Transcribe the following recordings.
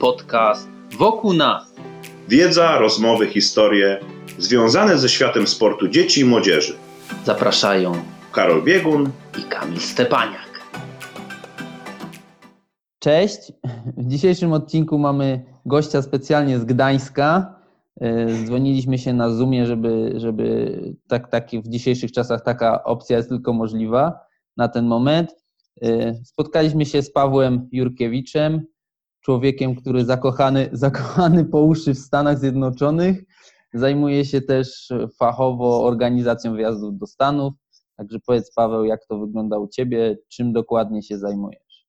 podcast Wokół nas. Wiedza, rozmowy, historie związane ze światem sportu dzieci i młodzieży. Zapraszają Karol Biegun. i Kamil Stepaniak. Cześć. W dzisiejszym odcinku mamy gościa specjalnie z Gdańska. E, Dzwoniliśmy się na Zoomie, żeby, żeby tak, tak w dzisiejszych czasach taka opcja jest tylko możliwa na ten moment. E, Spotkaliśmy się z Pawłem Jurkiewiczem, człowiekiem, który zakochany, zakochany po uszy w Stanach Zjednoczonych. Zajmuje się też fachowo organizacją wyjazdów do Stanów. Także powiedz Paweł, jak to wygląda u Ciebie, czym dokładnie się zajmujesz?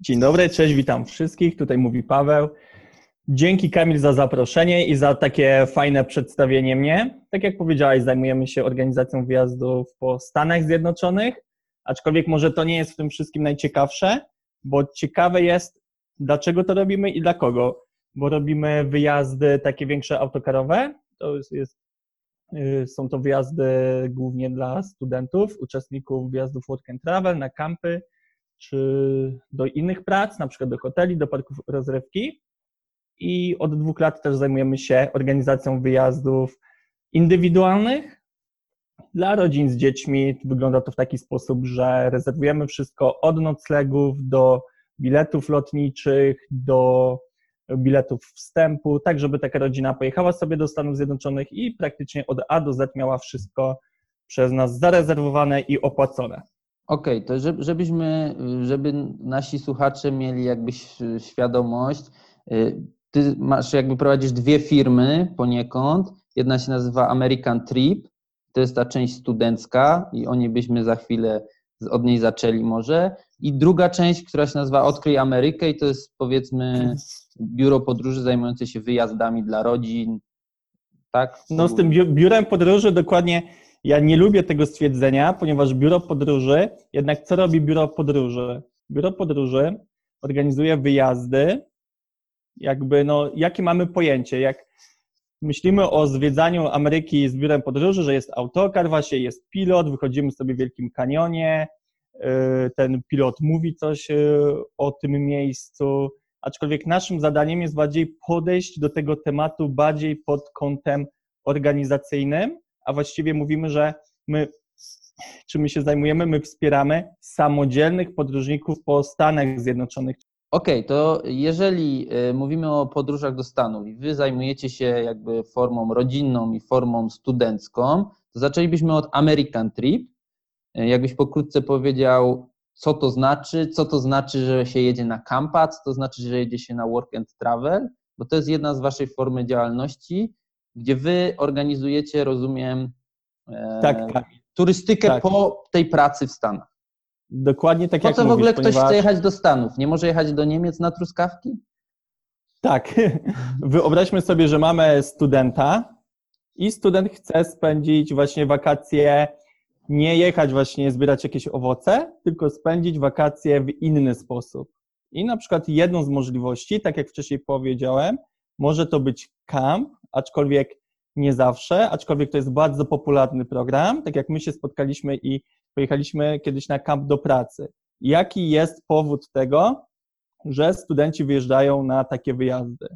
Dzień dobry, cześć, witam wszystkich. Tutaj mówi Paweł. Dzięki Kamil za zaproszenie i za takie fajne przedstawienie mnie. Tak jak powiedziałeś, zajmujemy się organizacją wyjazdów po Stanach Zjednoczonych, aczkolwiek może to nie jest w tym wszystkim najciekawsze, bo ciekawe jest, dlaczego to robimy i dla kogo. Bo robimy wyjazdy takie większe autokarowe, to jest, jest, y, są to wyjazdy głównie dla studentów, uczestników wyjazdów Work and Travel na kampy, czy do innych prac, na przykład do hoteli, do parków rozrywki. I od dwóch lat też zajmujemy się organizacją wyjazdów indywidualnych dla rodzin z dziećmi. Wygląda to w taki sposób, że rezerwujemy wszystko od noclegów do biletów lotniczych, do biletów wstępu, tak żeby taka rodzina pojechała sobie do Stanów Zjednoczonych i praktycznie od A do Z miała wszystko przez nas zarezerwowane i opłacone. Okej, to żeby, żebyśmy, żeby nasi słuchacze mieli jakby ś- świadomość, y, ty masz jakby prowadzisz dwie firmy poniekąd. Jedna się nazywa American Trip, to jest ta część studencka i o niej byśmy za chwilę od niej zaczęli może. I druga część, która się nazywa Odkryj Amerykę i to jest powiedzmy biuro podróży zajmujące się wyjazdami dla rodzin, tak? No z tym biu- biurem podróży dokładnie ja nie lubię tego stwierdzenia, ponieważ biuro podróży, jednak co robi biuro podróży? Biuro podróży organizuje wyjazdy, jakby no, jakie mamy pojęcie, jak myślimy o zwiedzaniu Ameryki z biurem podróży, że jest autokar, właśnie jest pilot, wychodzimy sobie w Wielkim Kanionie, yy, ten pilot mówi coś yy, o tym miejscu, aczkolwiek naszym zadaniem jest bardziej podejść do tego tematu bardziej pod kątem organizacyjnym, a właściwie mówimy, że my, czym my się zajmujemy, my wspieramy samodzielnych podróżników po Stanach Zjednoczonych. Okej, to jeżeli y, mówimy o podróżach do Stanów i wy zajmujecie się jakby formą rodzinną i formą studencką, to zaczęlibyśmy od American Trip. Y, Jakbyś pokrótce powiedział, co to znaczy, co to znaczy, że się jedzie na campa, co to znaczy, że jedzie się na work and travel, bo to jest jedna z waszej formy działalności, gdzie wy organizujecie, rozumiem, e, Tak, tak. turystykę Tak. po tej pracy w Stanach. Dokładnie tak Po jak co w ogóle ktoś ponieważ... chce jechać do Stanów? Nie może jechać do Niemiec na truskawki? Tak. Wyobraźmy sobie, że mamy studenta i student chce spędzić właśnie wakacje, nie jechać właśnie zbierać jakieś owoce, tylko spędzić wakacje w inny sposób. I na przykład jedną z możliwości, tak jak wcześniej powiedziałem, może to być camp, aczkolwiek nie zawsze, aczkolwiek to jest bardzo popularny program, tak jak my się spotkaliśmy i pojechaliśmy kiedyś na camp do pracy. Jaki jest powód tego, że studenci wyjeżdżają na takie wyjazdy?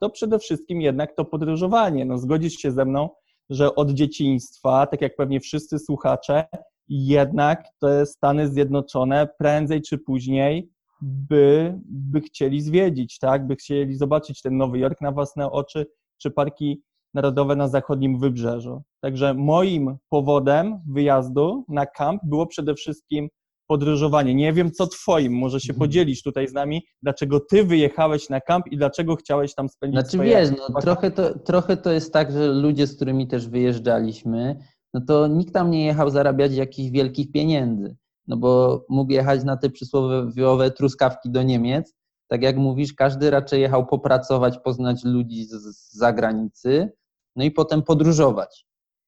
To przede wszystkim jednak to podróżowanie. No, zgodzisz się ze mną, że od dzieciństwa, tak jak pewnie wszyscy słuchacze, jednak te Stany Zjednoczone prędzej czy później by, by chcieli zwiedzić, tak? By chcieli zobaczyć ten Nowy Jork na własne oczy, czy parki narodowe na zachodnim wybrzeżu. Także moim powodem wyjazdu na kamp było przede wszystkim podróżowanie. Nie wiem, co twoim, może się Mhm. podzielisz tutaj z nami, dlaczego ty wyjechałeś na kamp i dlaczego chciałeś tam spędzić Znaczy swoje wiesz, no, trochę, to, trochę to jest tak, że ludzie, z którymi też wyjeżdżaliśmy, no to nikt tam nie jechał zarabiać jakichś wielkich pieniędzy, no bo mógł jechać na te przysłowiowe truskawki do Niemiec. Tak jak mówisz, każdy raczej jechał popracować, poznać ludzi z, z zagranicy, no i potem podróżować.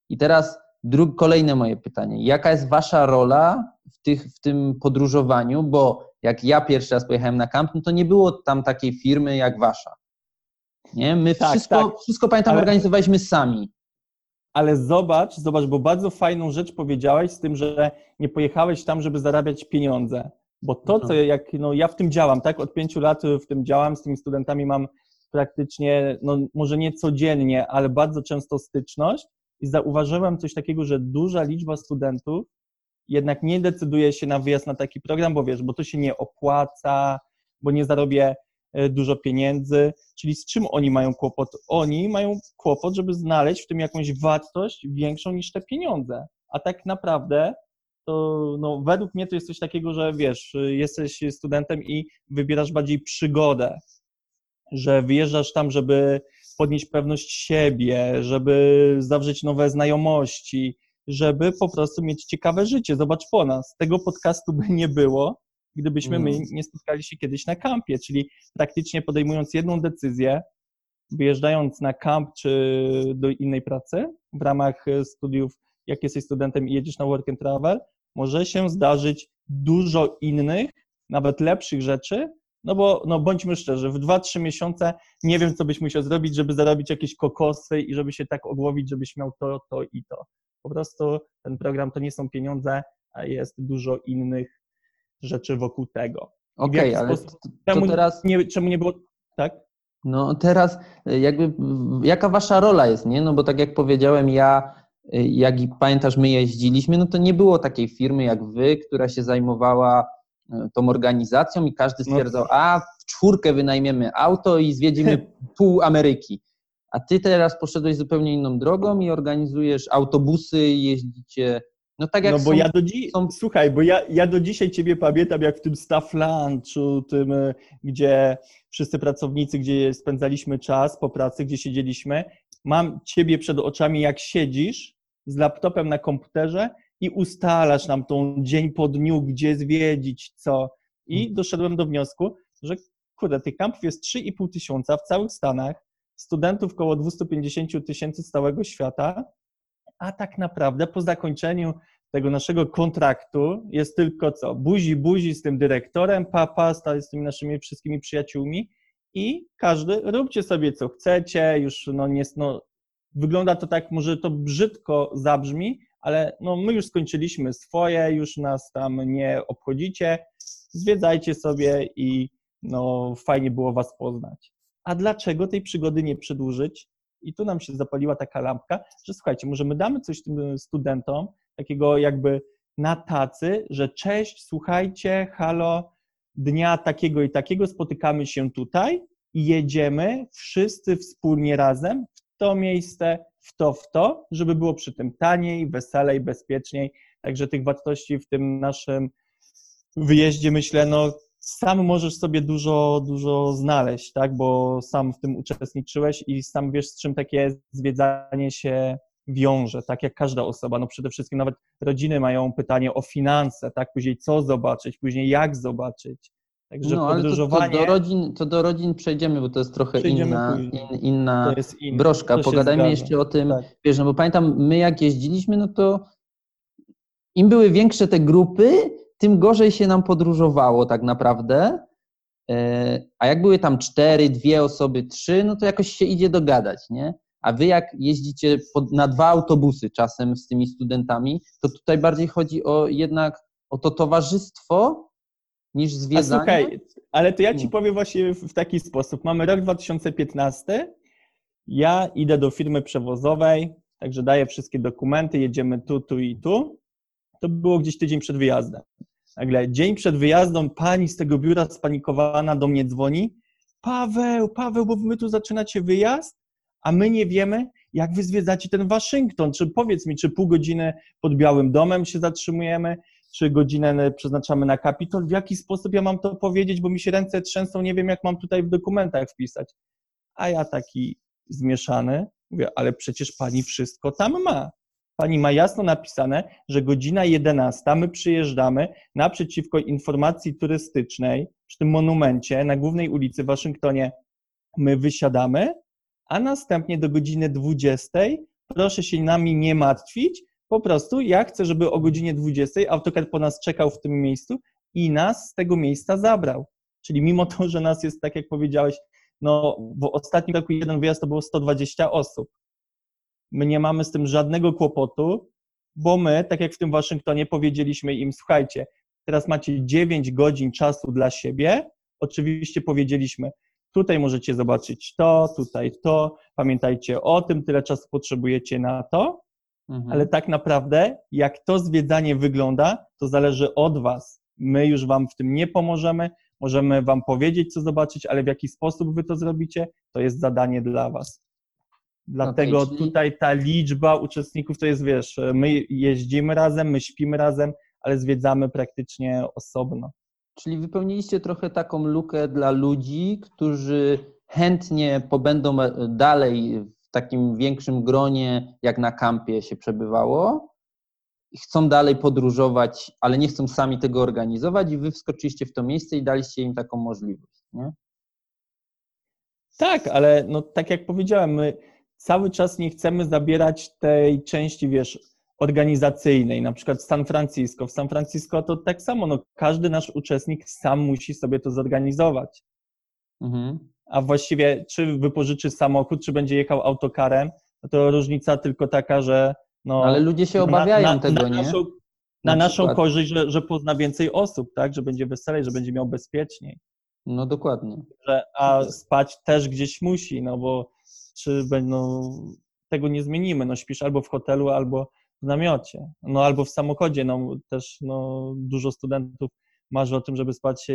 I teraz dru- kolejne moje pytanie. Jaka jest wasza rola w, tych, w tym podróżowaniu? Bo jak ja pierwszy raz pojechałem na kamp, no to nie było tam takiej firmy jak wasza. Nie? My Tak, wszystko, tak. wszystko pamiętam, Ale- organizowaliśmy sami. Ale zobacz, zobacz, bo bardzo fajną rzecz powiedziałeś z tym, że nie pojechałeś tam, żeby zarabiać pieniądze. Bo to, co Mhm. jak no, ja w tym działam, tak, od pięciu lat w tym działam, z tymi studentami mam praktycznie, no może nie codziennie, ale bardzo często styczność i zauważyłem coś takiego, że duża liczba studentów jednak nie decyduje się na wyjazd na taki program, bo wiesz, bo to się nie opłaca, bo nie zarobię e, dużo pieniędzy, czyli z czym oni mają kłopot? Oni mają kłopot, żeby znaleźć w tym jakąś wartość większą niż te pieniądze. A tak naprawdę to no, według mnie to jest coś takiego, że wiesz, jesteś studentem i wybierasz bardziej przygodę, że wyjeżdżasz tam, żeby podnieść pewność siebie, żeby zawrzeć nowe znajomości, żeby po prostu mieć ciekawe życie. Zobacz po nas. Tego podcastu by nie było, gdybyśmy my Mm. nie spotkali się kiedyś na kampie, czyli praktycznie podejmując jedną decyzję, wyjeżdżając na kamp czy do innej pracy w ramach e, studiów, jak jesteś studentem i jedziesz na work and travel, może się zdarzyć dużo innych, nawet lepszych rzeczy, no bo no bądźmy szczerzy, w 2-3 miesiące nie wiem, co byś musiał zrobić, żeby zarobić jakieś kokosy i żeby się tak ogłowić, żebyś miał to, to i to. Po prostu ten program to nie są pieniądze, a jest dużo innych rzeczy wokół tego. Okej, jaki ale sposób- to, Czemu, teraz, nie, czemu nie było, tak? no teraz y, jakby jaka wasza rola jest, nie? No bo tak jak powiedziałem, ja, y, jak i pamiętasz, my jeździliśmy, no to nie było takiej firmy jak wy, która się zajmowała tą organizacją i każdy No. stwierdzał, a w czwórkę wynajmiemy auto i zwiedzimy pół Ameryki. A ty teraz poszedłeś zupełnie inną drogą i organizujesz autobusy, jeździcie, no tak jak No bo są, ja do są- słuchaj, bo ja, ja do dzisiaj ciebie pamiętam, jak w tym staff lunchu, tym, e, gdzie wszyscy pracownicy, gdzie spędzaliśmy czas po pracy, gdzie siedzieliśmy. Mam ciebie przed oczami, jak siedzisz z laptopem na komputerze i ustalasz nam tą dzień po dniu, gdzie zwiedzić, co. I doszedłem do wniosku, że kurde, tych kampów jest 3,5 tysiąca w całych Stanach, studentów około 250 tysięcy z całego świata, a tak naprawdę po zakończeniu tego naszego kontraktu jest tylko co? Buzi, buzi z tym dyrektorem, papa, z tymi naszymi wszystkimi przyjaciółmi i każdy róbcie sobie co chcecie, już no nie, no, wygląda to tak, może to brzydko zabrzmi, ale no my już skończyliśmy swoje, już nas tam nie obchodzicie, zwiedzajcie sobie i no fajnie było was poznać. A dlaczego tej przygody nie przedłużyć? I tu nam się zapaliła taka lampka, że słuchajcie, może my damy coś tym studentom, takiego jakby na tacy, że cześć, słuchajcie, halo, dnia takiego i takiego spotykamy się tutaj i jedziemy wszyscy wspólnie razem w to miejsce, w to, w to, żeby było przy tym taniej, weselej, bezpieczniej. Także tych wartości w tym naszym wyjeździe myślę, no sam możesz sobie dużo, dużo znaleźć, tak, bo sam w tym uczestniczyłeś i sam wiesz, z czym takie zwiedzanie się wiąże, tak jak każda osoba. No przede wszystkim nawet rodziny mają pytanie o finanse, tak, później co zobaczyć, później jak zobaczyć. Także no, ale to, to, do rodzin, to do rodzin przejdziemy, bo to jest trochę Przejdziemy inna, in, inna jest inne. broszka. Pogadajmy jeszcze o tym, Tak. wiesz, no bo pamiętam, my jak jeździliśmy, no to im były większe te grupy, tym gorzej się nam podróżowało tak naprawdę. E, A jak były tam cztery, dwie osoby, trzy, no to jakoś się idzie dogadać, nie? A wy jak jeździcie pod, na dwa autobusy czasem z tymi studentami, to tutaj bardziej chodzi o jednak o to towarzystwo niż zwiedzanie. słuchaj, ale to ja ci Nie. powiem właśnie w taki sposób. Mamy rok 2015, ja idę do firmy przewozowej, także daję wszystkie dokumenty, jedziemy tu, tu i tu. To było gdzieś tydzień przed wyjazdem. Nagle dzień przed wyjazdem pani z tego biura spanikowana do mnie dzwoni. Paweł, Paweł, bo wy tu zaczynacie wyjazd, a my nie wiemy, jak wy zwiedzacie ten Waszyngton. Czy powiedz mi, czy pół godziny pod Białym Domem się zatrzymujemy, czy godzinę przeznaczamy na kapitol, w jaki sposób ja mam to powiedzieć, bo mi się ręce trzęsą, nie wiem jak mam tutaj w dokumentach wpisać. A ja taki zmieszany, mówię, ale przecież pani wszystko tam ma. Pani ma jasno napisane, że godzina 11, my przyjeżdżamy naprzeciwko informacji turystycznej przy tym monumencie na głównej ulicy w Waszyngtonie. My wysiadamy, a następnie do godziny 20 proszę się nami nie martwić, po prostu ja chcę, żeby o godzinie 20 autokar po nas czekał w tym miejscu i nas z tego miejsca zabrał. Czyli mimo to, że nas jest, tak jak powiedziałeś, no w ostatnim roku jeden wyjazd to było 120 osób. My nie mamy z tym żadnego kłopotu, bo my, tak jak w tym Waszyngtonie, powiedzieliśmy im, słuchajcie, teraz macie 9 godzin czasu dla siebie. Oczywiście powiedzieliśmy, tutaj możecie zobaczyć to, tutaj to, pamiętajcie o tym, tyle czasu potrzebujecie na to, Mhm. ale tak naprawdę, jak to zwiedzanie wygląda, to zależy od Was. My już Wam w tym nie pomożemy, możemy Wam powiedzieć, co zobaczyć, ale w jaki sposób Wy to zrobicie, to jest zadanie dla Was. Dlatego czyli- tutaj ta liczba uczestników to jest, wiesz, my jeździmy razem, my śpimy razem, ale zwiedzamy praktycznie osobno. Czyli wypełniliście trochę taką lukę dla ludzi, którzy chętnie pobędą e, dalej w takim większym gronie, jak na kampie się przebywało. Chcą dalej podróżować, ale nie chcą sami tego organizować, i wy wskoczyliście w to miejsce i daliście im taką możliwość. Nie? Tak, ale no, tak jak powiedziałem, my cały czas nie chcemy zabierać tej części, wiesz, organizacyjnej, na przykład San Francisco. W San Francisco to tak samo, no, każdy nasz uczestnik sam musi sobie to zorganizować. Mhm. A właściwie, czy wypożyczy samochód, czy będzie jechał autokarem, no to różnica tylko taka, że no, Ale ludzie się obawiają na, na, tego, na nie? Naszą, Na na naszą przykład. korzyść, że, że pozna więcej osób, tak, że będzie weselej, że będzie miał bezpieczniej. No dokładnie. że, a spać też gdzieś musi, no bo czy będą, tego nie zmienimy, no śpisz albo w hotelu, albo w namiocie, no albo w samochodzie, no też no, dużo studentów marzy o tym, żeby spać e,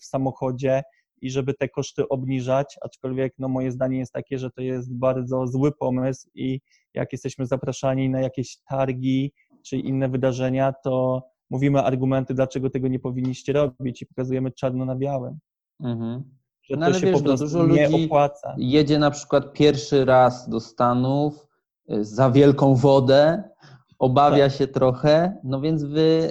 w samochodzie i żeby te koszty obniżać, aczkolwiek no moje zdanie jest takie, że to jest bardzo zły pomysł i jak jesteśmy zapraszani na jakieś targi czy inne wydarzenia, to mówimy argumenty, dlaczego tego nie powinniście robić i pokazujemy czarno na białym Mhm. że No to się wiesz, po no, prostu dużo nie ludzi- opłaca. jedzie na przykład pierwszy raz do Stanów y, za wielką wodę, obawia Tak. się trochę, no więc wy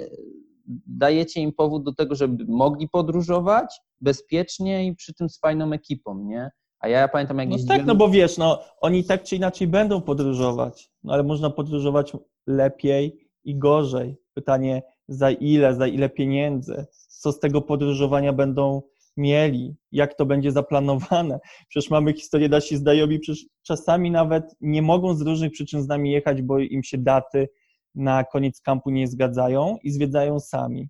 dajecie im powód do tego, żeby mogli podróżować bezpiecznie i przy tym z fajną ekipą, nie? A ja pamiętam, jak No jeździłem... tak, no bo wiesz, no oni tak czy inaczej będą podróżować, no ale można podróżować lepiej i gorzej. Pytanie za ile, za ile pieniędzy, co z tego podróżowania będą mieli, jak to będzie zaplanowane. Przecież mamy historię, nasi znajomi przecież czasami nawet nie mogą z różnych przyczyn z nami jechać, bo im się daty na koniec kampu nie zgadzają i zwiedzają sami.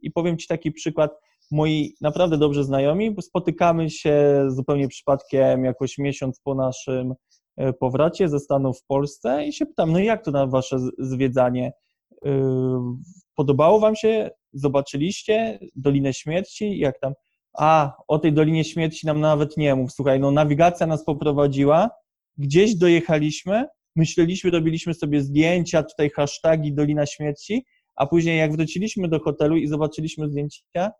I powiem Ci taki przykład, moi naprawdę dobrze znajomi, spotykamy się zupełnie przypadkiem jakoś miesiąc po naszym e, powrocie ze Stanów w Polsce i się pytam, no jak to na wasze zwiedzanie? Yy, Podobało wam się? Zobaczyliście Dolinę Śmierci? Jak tam? A, o tej Dolinie Śmierci nam nawet nie mów. Słuchaj, no nawigacja nas poprowadziła, gdzieś dojechaliśmy, myśleliśmy, robiliśmy sobie zdjęcia, tutaj hashtagi Dolina Śmierci, a później jak wróciliśmy do hotelu i zobaczyliśmy zdjęcia,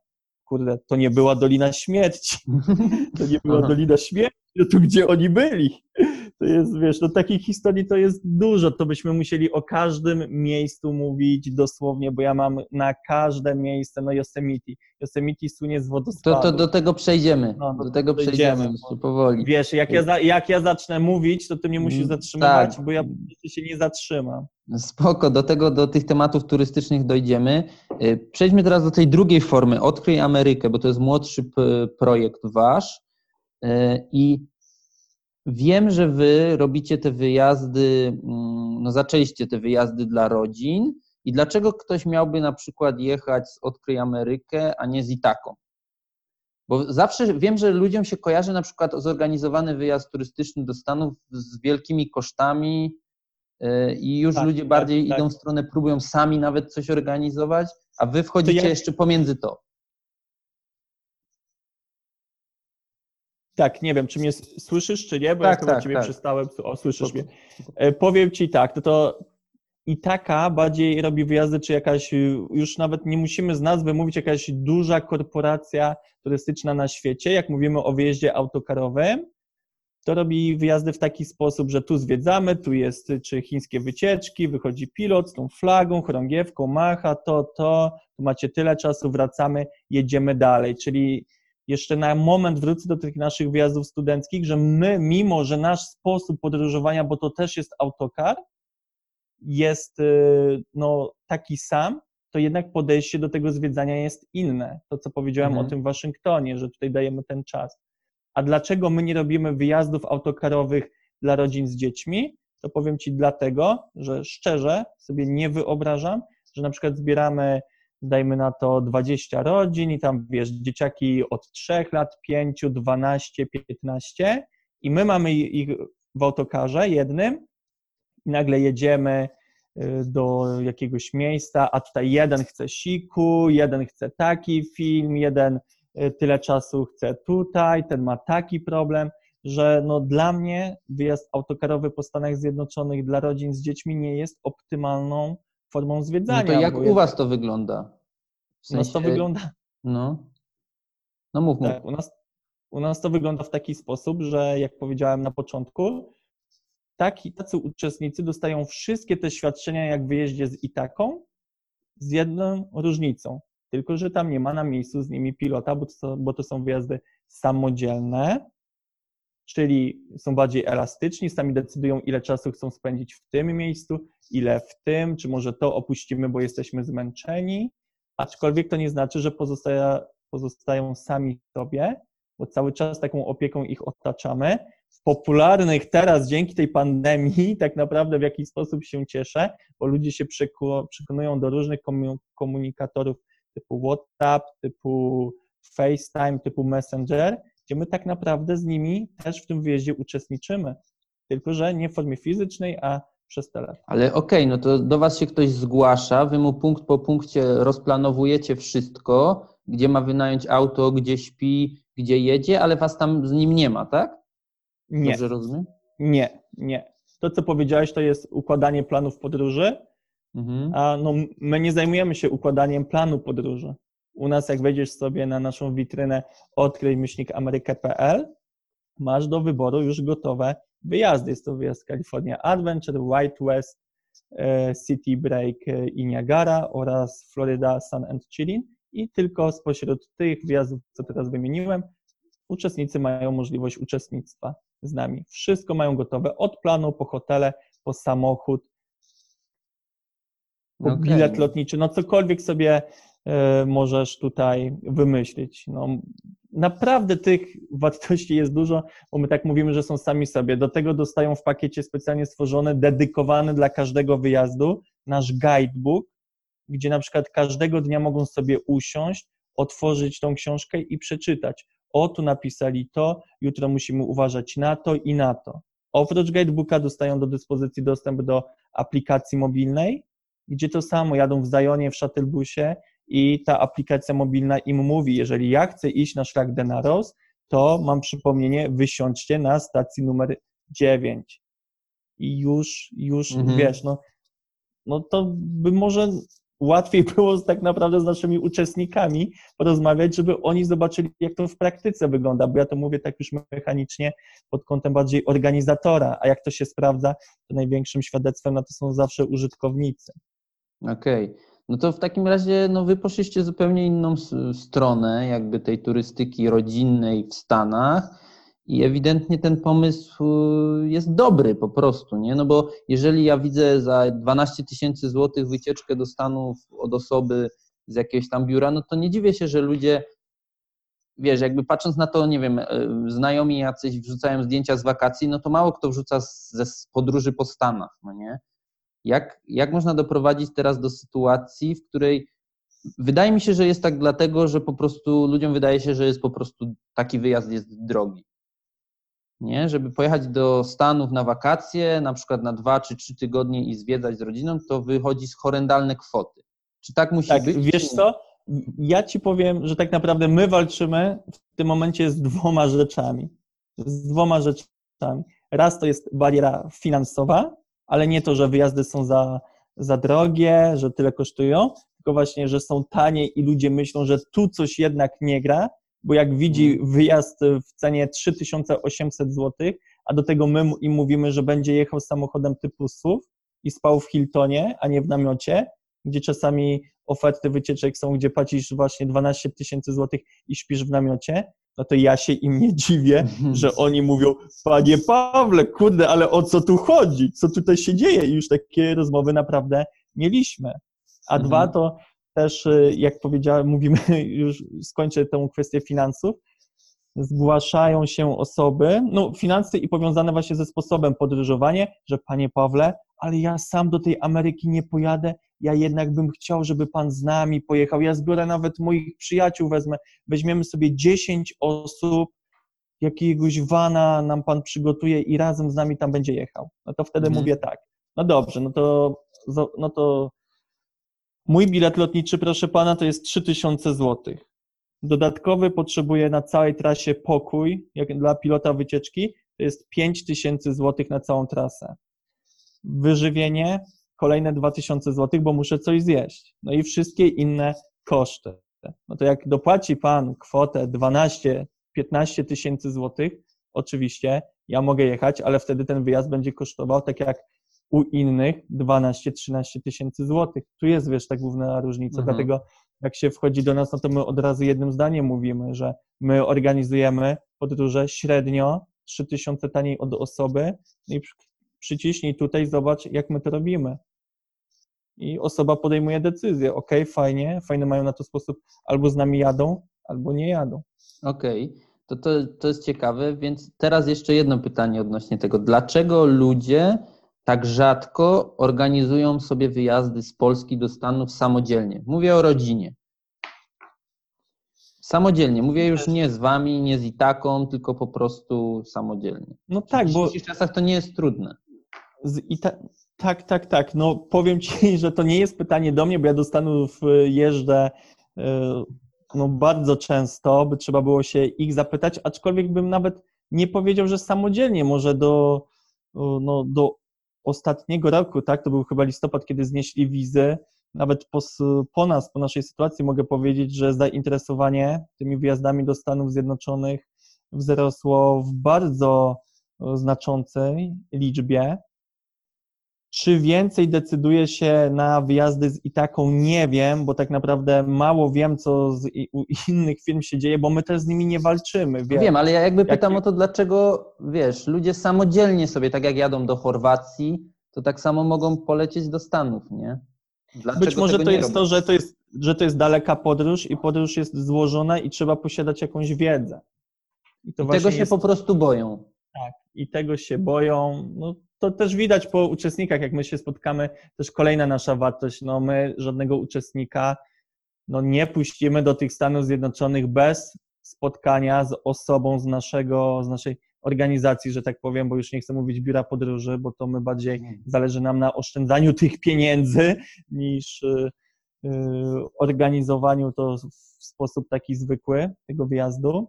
kurde, to nie była Dolina Śmierci. To nie była. Dolina Śmierci, to gdzie oni byli? To jest, wiesz, no takich historii to jest dużo, to byśmy musieli o każdym miejscu mówić dosłownie, bo ja mam na każde miejsce, no Yosemite. Yosemite słynie z To, wodospadu. to do tego przejdziemy, No, do do tego przejdziemy przejdziemy, powoli. Wiesz, jak ja, za, jak ja zacznę mówić, to ty mnie musisz Mm, zatrzymywać, tak. bo ja po prostu się nie zatrzymam. Spoko, do tego, do tych tematów turystycznych dojdziemy. Y, Przejdźmy teraz do tej drugiej formy, Odkryj Amerykę, bo to jest młodszy projekt wasz Y, i wiem, że wy robicie te wyjazdy, mm, no zaczęliście te wyjazdy dla rodzin i dlaczego ktoś miałby na przykład jechać z Odkryj Amerykę, a nie z Itaką? Bo zawsze wiem, że ludziom się kojarzy na przykład zorganizowany wyjazd turystyczny do Stanów z wielkimi kosztami, y, i już Tak, ludzie tak, bardziej tak. idą w stronę, próbują sami nawet coś organizować, a wy wchodzicie ja- jeszcze pomiędzy to. Tak, nie wiem, czy mnie słyszysz, czy nie, bo Tak, ja tak, ciebie tak. przystałem. O, słyszysz mnie. E, Powiem ci tak, no to i taka bardziej robi wyjazdy, czy jakaś, y, już nawet nie musimy z nazwy mówić, jakaś duża korporacja turystyczna na świecie, jak mówimy o wyjeździe autokarowym, to robi wyjazdy w taki sposób, że tu zwiedzamy, tu jest czy chińskie wycieczki, wychodzi pilot z tą flagą, chorągiewką, macha, to, to, tu macie tyle czasu, wracamy, jedziemy dalej, czyli jeszcze na moment wrócę do tych naszych wyjazdów studenckich, że my, mimo że nasz sposób podróżowania, bo to też jest autokar, jest y, no, taki sam, to jednak podejście do tego zwiedzania jest inne. To, co powiedziałem Mhm. o tym Waszyngtonie, że tutaj dajemy ten czas. A dlaczego my nie robimy wyjazdów autokarowych dla rodzin z dziećmi? To powiem Ci dlatego, że szczerze sobie nie wyobrażam, że na przykład zbieramy dajmy na to 20 rodzin i tam wiesz, dzieciaki od 3 lat, 5, 12, 15 i my mamy ich w autokarze jednym i nagle jedziemy y, do jakiegoś miejsca, a tutaj jeden chce siku, jeden chce taki film, jeden y, tyle czasu chce tutaj, ten ma taki problem, że no dla mnie wyjazd autokarowy po Stanach Zjednoczonych dla rodzin z dziećmi nie jest optymalną formą zwiedzania. No to jak u jest- was to wygląda? W U nas to sensie- wygląda No. No mów, mów. tak, u nas, u nas to wygląda w taki sposób, że jak powiedziałem na początku, taki, tacy uczestnicy dostają wszystkie te świadczenia jak w wyjeździe z Itaką, z jedną różnicą. Tylko, że tam nie ma na miejscu z nimi pilota, bo to, bo to są wyjazdy samodzielne, czyli są bardziej elastyczni, sami decydują, ile czasu chcą spędzić w tym miejscu, ile w tym, czy może to opuścimy, bo jesteśmy zmęczeni. Aczkolwiek to nie znaczy, że pozostają sami sobie, bo cały czas taką opieką ich otaczamy. W popularnych teraz, dzięki tej pandemii, tak naprawdę w jakiś sposób się cieszę, bo ludzie się przekonują do różnych komu- komunikatorów typu WhatsApp, typu FaceTime, typu Messenger, gdzie my tak naprawdę z nimi też w tym wyjeździe uczestniczymy. Tylko, że nie w formie fizycznej, a przez telefon. Ale okej, no to do was się ktoś zgłasza, wy mu punkt po punkcie rozplanowujecie wszystko, gdzie ma wynająć auto, gdzie śpi, gdzie jedzie, ale was tam z nim nie ma, tak? Nie. Dobrze rozumiem? Nie, nie. To, co powiedziałeś, to jest układanie planów podróży, Mhm. a no, my nie zajmujemy się układaniem planu podróży. U nas, jak wejdziesz sobie na naszą witrynę odkryj myślnik amerykę.pl, masz do wyboru już gotowe wyjazdy. Jest to wyjazd California Adventure, White West, e, City Break i Niagara oraz Florida Sun and Chilin i tylko spośród tych wyjazdów, co teraz wymieniłem, uczestnicy mają możliwość uczestnictwa z nami. Wszystko mają gotowe od planu po hotele, po samochód, po Okej. bilet lotniczy, no cokolwiek sobie możesz tutaj wymyślić. No, naprawdę tych wartości jest dużo, bo my tak mówimy, że są sami sobie. Do tego dostają w pakiecie specjalnie stworzony, dedykowany dla każdego wyjazdu nasz guidebook, gdzie na przykład każdego dnia mogą sobie usiąść, otworzyć tą książkę i przeczytać. O, tu napisali to, jutro musimy uważać na to i na to. Oprócz guidebooka dostają do dyspozycji dostęp do aplikacji mobilnej, gdzie to samo jadą w Zajonie, w shuttlebusie i ta aplikacja mobilna im mówi, jeżeli ja chcę iść na szlak Denaros, to mam przypomnienie, wysiądźcie na stacji numer 9. I już, już Mhm. wiesz, no, no to by może łatwiej było tak naprawdę z naszymi uczestnikami porozmawiać, żeby oni zobaczyli, jak to w praktyce wygląda, bo ja to mówię tak już mechanicznie pod kątem bardziej organizatora, a jak to się sprawdza, to największym świadectwem na to są zawsze użytkownicy. Okej. No to w takim razie no wy poszliście zupełnie inną stronę jakby tej turystyki rodzinnej w Stanach i ewidentnie ten pomysł y, jest dobry po prostu, nie? No bo jeżeli ja widzę za 12 tysięcy złotych wycieczkę do Stanów od osoby z jakiegoś tam biura, no to nie dziwię się, że ludzie wiesz, jakby patrząc na to, nie wiem, y, znajomi jacyś wrzucają zdjęcia z wakacji, no to mało kto wrzuca z podróży po Stanach, no nie? Jak, jak można doprowadzić teraz do sytuacji, w której wydaje mi się, że jest tak dlatego, że po prostu ludziom wydaje się, że jest po prostu taki wyjazd jest drogi. Nie, żeby pojechać do Stanów na wakacje, na przykład na dwa czy trzy tygodnie i zwiedzać z rodziną, to wychodzi z horrendalne kwoty. Czy tak musi Tak, być? wiesz co? Ja ci powiem, że tak naprawdę my walczymy w tym momencie z dwoma rzeczami. Z dwoma rzeczami. Raz to jest bariera finansowa, ale nie to, że wyjazdy są za, za drogie, że tyle kosztują, tylko właśnie, że są tanie i ludzie myślą, że tu coś jednak nie gra, bo jak widzi wyjazd w cenie 3800 zł, a do tego my im mówimy, że będzie jechał samochodem typu SUV i spał w Hiltonie, a nie w namiocie, gdzie czasami oferty wycieczek są, gdzie płacisz właśnie 12 tysięcy złotych i śpisz w namiocie, no to ja się im nie dziwię, że oni mówią, panie Pawle, kurde, ale o co tu chodzi? Co tutaj się dzieje? I już takie rozmowy naprawdę mieliśmy. A Mhm. dwa to też, y, jak powiedziałem, mówimy, już skończę tę kwestię finansów, zgłaszają się osoby, no finanse i powiązane właśnie ze sposobem podróżowania, że panie Pawle, ale ja sam do tej Ameryki nie pojadę, ja jednak bym chciał, żeby pan z nami pojechał, ja zbiorę nawet moich przyjaciół, wezmę, weźmiemy sobie 10 osób, jakiegoś wana nam pan przygotuje i razem z nami tam będzie jechał. No to wtedy Mhm. mówię tak, no dobrze, no to, no to mój bilet lotniczy, proszę pana, to jest 3000 zł. Dodatkowy potrzebuję na całej trasie pokój, jak dla pilota wycieczki, to jest 5000 zł na całą trasę. Wyżywienie, kolejne 2000 zł, bo muszę coś zjeść. No i wszystkie inne koszty. No to jak dopłaci pan kwotę 12 15 tysięcy złotych, oczywiście ja mogę jechać, ale wtedy ten wyjazd będzie kosztował tak jak u innych 12-13 tysięcy złotych. Tu jest, wiesz, ta główna różnica, Mhm. dlatego jak się wchodzi do nas, no to my od razu jednym zdaniem mówimy, że my organizujemy podróże średnio 3000 taniej od osoby no i przyciśnij tutaj, zobacz jak my to robimy. I osoba podejmuje decyzję, ok, fajnie, fajny mają na to sposób, albo z nami jadą, albo nie jadą. Okej, to, to, to jest ciekawe, więc teraz jeszcze jedno pytanie odnośnie tego. Dlaczego ludzie tak rzadko organizują sobie wyjazdy z Polski do Stanów samodzielnie? Mówię o rodzinie. Samodzielnie. Mówię już nie z wami, nie z Itaką, tylko po prostu samodzielnie. No tak, w bo dzisiejszych czasach to nie jest trudne. I ta, tak, tak, tak. No powiem ci, że to nie jest pytanie do mnie, bo ja do Stanów y, jeżdżę y, no, bardzo często, by trzeba było się ich zapytać, aczkolwiek bym nawet nie powiedział, że samodzielnie, może do, y, no, do ostatniego roku, tak, to był chyba listopad, kiedy znieśli wizy, nawet po, po nas, po naszej sytuacji mogę powiedzieć, że zainteresowanie tymi wyjazdami do Stanów Zjednoczonych wzrosło w bardzo znaczącej liczbie. Czy więcej decyduje się na wyjazdy z Itaką? Nie wiem, bo tak naprawdę mało wiem, co z, u innych firm się dzieje, bo my też z nimi nie walczymy. Wiesz. Wiem, ale ja jakby pytam Jakie- o to, dlaczego, wiesz, ludzie samodzielnie sobie, tak jak jadą do Chorwacji, to tak samo mogą polecieć do Stanów, nie? Dlaczego Być może to jest to, że to jest, że to jest daleka podróż i podróż jest złożona i trzeba posiadać jakąś wiedzę. I I tego się jest, po prostu boją. Tak, i tego się boją. No, to też widać po uczestnikach, jak my się spotkamy, też kolejna nasza wartość. No, my żadnego uczestnika no, nie puścimy do tych Stanów Zjednoczonych bez spotkania z osobą z naszego, z naszej organizacji, że tak powiem, bo już nie chcę mówić biura podróży, bo to my bardziej zależy nam na oszczędzaniu tych pieniędzy niż y, y, organizowaniu to w sposób taki zwykły tego wyjazdu.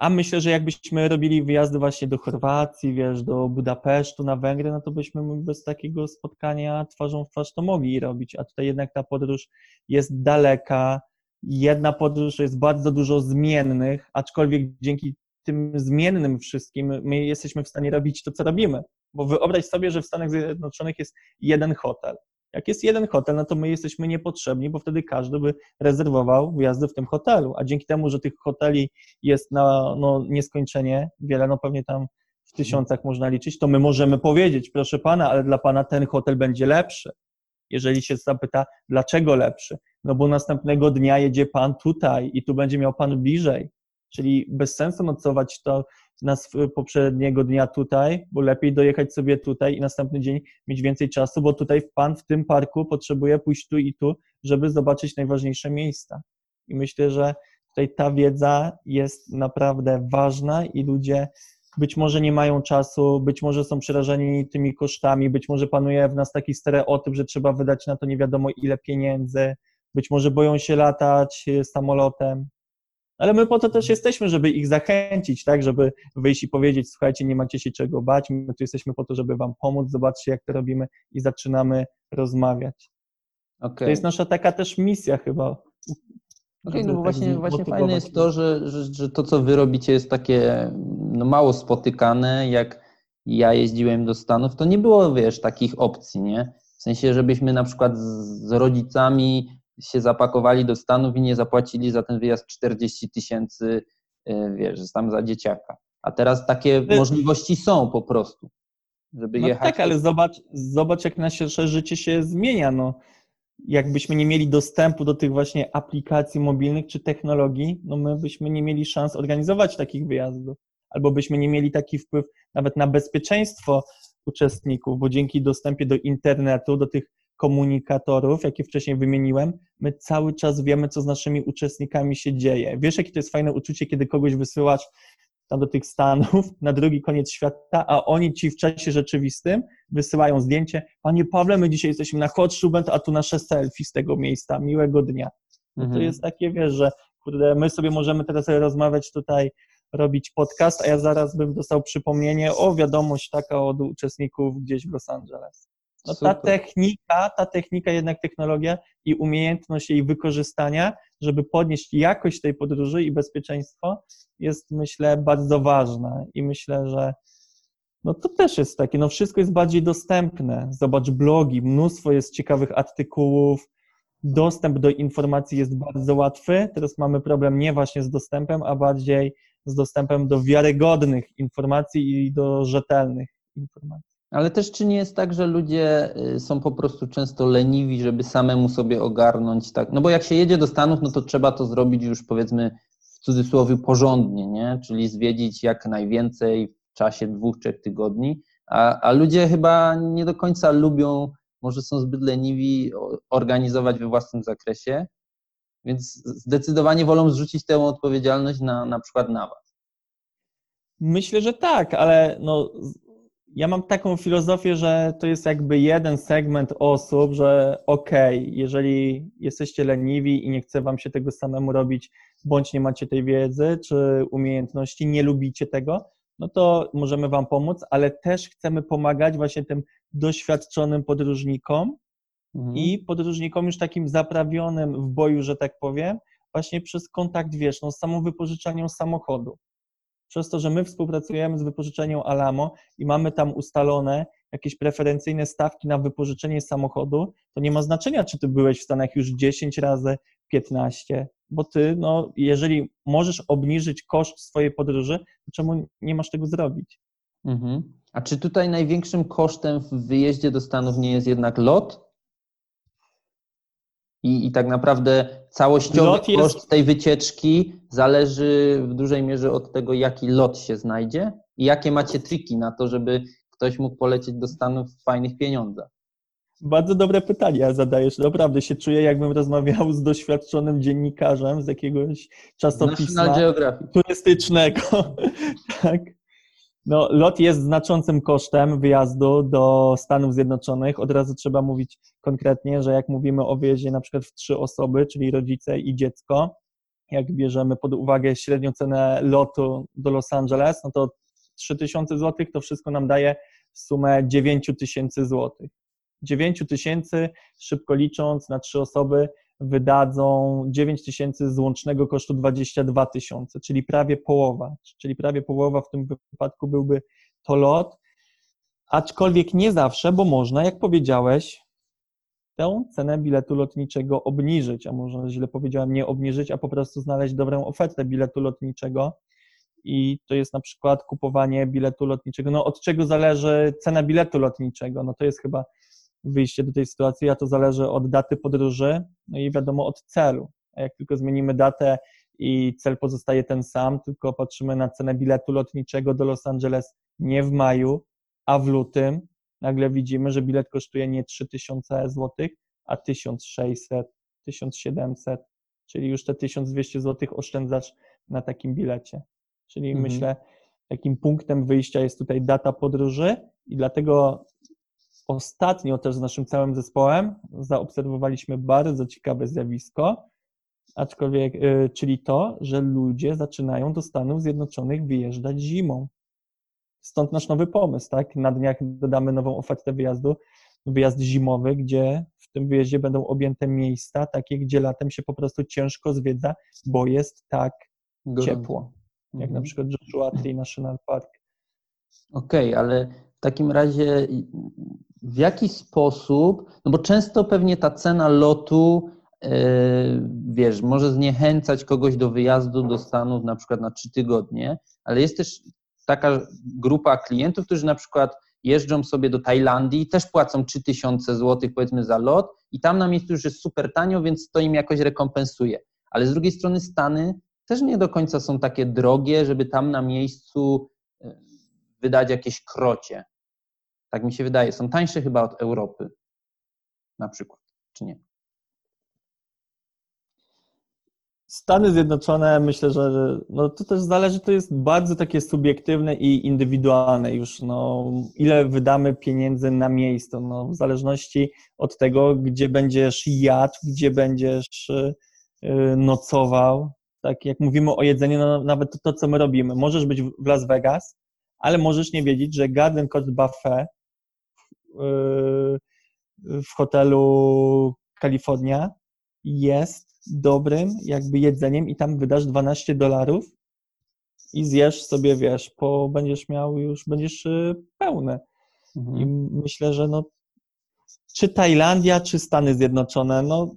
A myślę, że jakbyśmy robili wyjazdy właśnie do Chorwacji, wiesz, do Budapesztu, na Węgry, no to byśmy bez takiego spotkania twarzą w twarz to mogli robić. A tutaj jednak ta podróż jest daleka. Jedna podróż jest bardzo dużo zmiennych, aczkolwiek dzięki tym zmiennym wszystkim my jesteśmy w stanie robić to, co robimy. Bo wyobraź sobie, że w Stanach Zjednoczonych jest jeden hotel. Jak jest jeden hotel, no to my jesteśmy niepotrzebni, bo wtedy każdy by rezerwował wyjazdy w tym hotelu. A dzięki temu, że tych hoteli jest na no, nieskończenie wiele, no pewnie tam w tysiącach można liczyć, to my możemy powiedzieć, proszę pana, ale dla pana ten hotel będzie lepszy. Jeżeli się zapyta, dlaczego lepszy? No bo następnego dnia jedzie pan tutaj i tu będzie miał pan bliżej. Czyli bez sensu nocować to nas poprzedniego dnia tutaj, bo lepiej dojechać sobie tutaj i następny dzień mieć więcej czasu, bo tutaj pan w tym parku potrzebuje pójść tu i tu, żeby zobaczyć najważniejsze miejsca. I myślę, że tutaj ta wiedza jest naprawdę ważna i ludzie być może nie mają czasu, być może są przerażeni tymi kosztami, być może panuje w nas taki stereotyp, że trzeba wydać na to nie wiadomo ile pieniędzy, być może boją się latać samolotem. Ale my po to też jesteśmy, żeby ich zachęcić, tak, żeby wyjść i powiedzieć, słuchajcie, nie macie się czego bać, my tu jesteśmy po to, żeby wam pomóc, zobaczcie, jak to robimy i zaczynamy rozmawiać. Okay. To jest nasza taka też misja chyba. Okej, okay, no bo tak właśnie, właśnie fajne jest to, że, że, że to, co wy robicie, jest takie no, mało spotykane. Jak ja jeździłem do Stanów, to nie było, wiesz, takich opcji, nie? W sensie, żebyśmy na przykład z, z rodzicami się zapakowali do Stanów i nie zapłacili za ten wyjazd 40 tysięcy, wiesz, tam za dzieciaka. A teraz takie możliwości są po prostu, żeby no jechać. Tak, ale zobacz, zobacz, jak nasze życie się zmienia. No, jakbyśmy nie mieli dostępu do tych właśnie aplikacji mobilnych czy technologii, no my byśmy nie mieli szans organizować takich wyjazdów. Albo byśmy nie mieli taki wpływ nawet na bezpieczeństwo uczestników, bo dzięki dostępie do internetu, do tych komunikatorów, jakie wcześniej wymieniłem, my cały czas wiemy, co z naszymi uczestnikami się dzieje. Wiesz, jakie to jest fajne uczucie, kiedy kogoś wysyłasz tam do tych Stanów, na drugi koniec świata, a oni ci w czasie rzeczywistym wysyłają zdjęcie. Panie Pawle, my dzisiaj jesteśmy na Hot Shubent, a tu nasze selfie z tego miejsca. Miłego dnia. No to Mhm. jest takie, wiesz, że kurde, my sobie możemy teraz rozmawiać tutaj, robić podcast, a ja zaraz bym dostał przypomnienie o wiadomość taka od uczestników gdzieś w Los Angeles. No ta technika, ta technika jednak technologia i umiejętność jej wykorzystania, żeby podnieść jakość tej podróży i bezpieczeństwo jest myślę bardzo ważna i myślę, że no to też jest takie, no wszystko jest bardziej dostępne. Zobacz blogi, mnóstwo jest ciekawych artykułów, dostęp do informacji jest bardzo łatwy. Teraz mamy problem nie właśnie z dostępem, a bardziej z dostępem do wiarygodnych informacji i do rzetelnych informacji. Ale też czy nie jest tak, że ludzie y, są po prostu często leniwi, żeby samemu sobie ogarnąć tak? No bo jak się jedzie do Stanów, no to trzeba to zrobić już powiedzmy w cudzysłowie porządnie, nie? Czyli zwiedzić jak najwięcej w czasie dwóch, trzech tygodni, a, a ludzie chyba nie do końca lubią, może są zbyt leniwi organizować we własnym zakresie, więc zdecydowanie wolą zrzucić tę odpowiedzialność na, na przykład na was. Myślę, że tak, ale no, ja mam taką filozofię, że to jest jakby jeden segment osób, że okej, jeżeli jesteście leniwi i nie chce wam się tego samemu robić, bądź nie macie tej wiedzy czy umiejętności, nie lubicie tego, no to możemy wam pomóc, ale też chcemy pomagać właśnie tym doświadczonym podróżnikom, Mhm. i podróżnikom już takim zaprawionym w boju, że tak powiem, właśnie przez kontakt, wiesz, no, z samą wypożyczalnią samochodu. Przez to, że my współpracujemy z wypożyczalnią Alamo i mamy tam ustalone jakieś preferencyjne stawki na wypożyczenie samochodu, to nie ma znaczenia, czy ty byłeś w Stanach już 10 razy, 15, bo ty, no, jeżeli możesz obniżyć koszt swojej podróży, to czemu nie masz tego zrobić? Mhm. A czy tutaj największym kosztem w wyjeździe do Stanów nie jest jednak lot? I, i tak naprawdę całościowy Lot jest- koszt tej wycieczki zależy w dużej mierze od tego, jaki lot się znajdzie i jakie macie triki na to, żeby ktoś mógł polecieć do Stanów w fajnych pieniądzach. Bardzo dobre pytania zadajesz. Naprawdę się czuję, jakbym rozmawiał z doświadczonym dziennikarzem z jakiegoś czasopisma turystycznego. tak. No, lot jest znaczącym kosztem wyjazdu do Stanów Zjednoczonych. Od razu trzeba mówić konkretnie, że jak mówimy o wyjeździe na przykład w trzy osoby, czyli rodzice i dziecko, jak bierzemy pod uwagę średnią cenę lotu do Los Angeles, no to 3000 zł to wszystko nam daje sumę 9000 zł. 9 tysięcy, szybko licząc, na trzy osoby wydadzą 9 tysięcy z łącznego kosztu 22 tysiące, czyli prawie połowa. Czyli prawie połowa w tym wypadku byłby to lot. Aczkolwiek nie zawsze, bo można, jak powiedziałeś, tę cenę biletu lotniczego obniżyć, a może źle powiedziałem, nie obniżyć, a po prostu znaleźć dobrą ofertę biletu lotniczego. I to jest na przykład kupowanie biletu lotniczego. No od czego zależy cena biletu lotniczego? No to jest chyba wyjście do tej sytuacji, a to zależy od daty podróży, no i wiadomo od celu. A jak tylko zmienimy datę i cel pozostaje ten sam, tylko patrzymy na cenę biletu lotniczego do Los Angeles nie w maju, a w lutym, nagle widzimy, że bilet kosztuje nie 3000 zł, a 1600, 1700, czyli już te 1200 zł oszczędzasz na takim bilecie. Czyli Mhm. myślę, takim punktem wyjścia jest tutaj data podróży i dlatego ostatnio też z naszym całym zespołem zaobserwowaliśmy bardzo ciekawe zjawisko, aczkolwiek, y, czyli to, że ludzie zaczynają do Stanów Zjednoczonych wyjeżdżać zimą. Stąd nasz nowy pomysł, tak? Na dniach dodamy nową ofertę wyjazdu, wyjazd zimowy, gdzie w tym wyjeździe będą objęte miejsca, takie, gdzie latem się po prostu ciężko zwiedza, bo jest tak Gorąco. ciepło, jak Mhm. na przykład Joshua Tree National Park. Okej, ale w takim razie w jaki sposób, no bo często pewnie ta cena lotu, yy, wiesz, może zniechęcać kogoś do wyjazdu do Stanów na przykład na trzy tygodnie, ale jest też taka grupa klientów, którzy na przykład jeżdżą sobie do Tajlandii też płacą 3000 zł powiedzmy za lot i tam na miejscu już jest super tanio, więc to im jakoś rekompensuje. Ale z drugiej strony Stany też nie do końca są takie drogie, żeby tam na miejscu yy, wydać jakieś krocie. Tak mi się wydaje. Są tańsze chyba od Europy. na przykład, czy nie? Stany Zjednoczone, myślę, że no to też zależy, to jest bardzo takie subiektywne i indywidualne już, no, ile wydamy pieniędzy na miejscu, no, w zależności od tego, gdzie będziesz jadł, gdzie będziesz y, nocował, tak jak mówimy o jedzeniu, no, nawet to, co my robimy, możesz być w Las Vegas, ale możesz nie wiedzieć, że Garden Court Buffet y, w hotelu Kalifornia jest dobrym jakby jedzeniem i tam wydasz 12 dolarów i zjesz sobie, wiesz, po będziesz miał już, będziesz y, pełny. Mhm. I myślę, że no czy Tajlandia, czy Stany Zjednoczone, no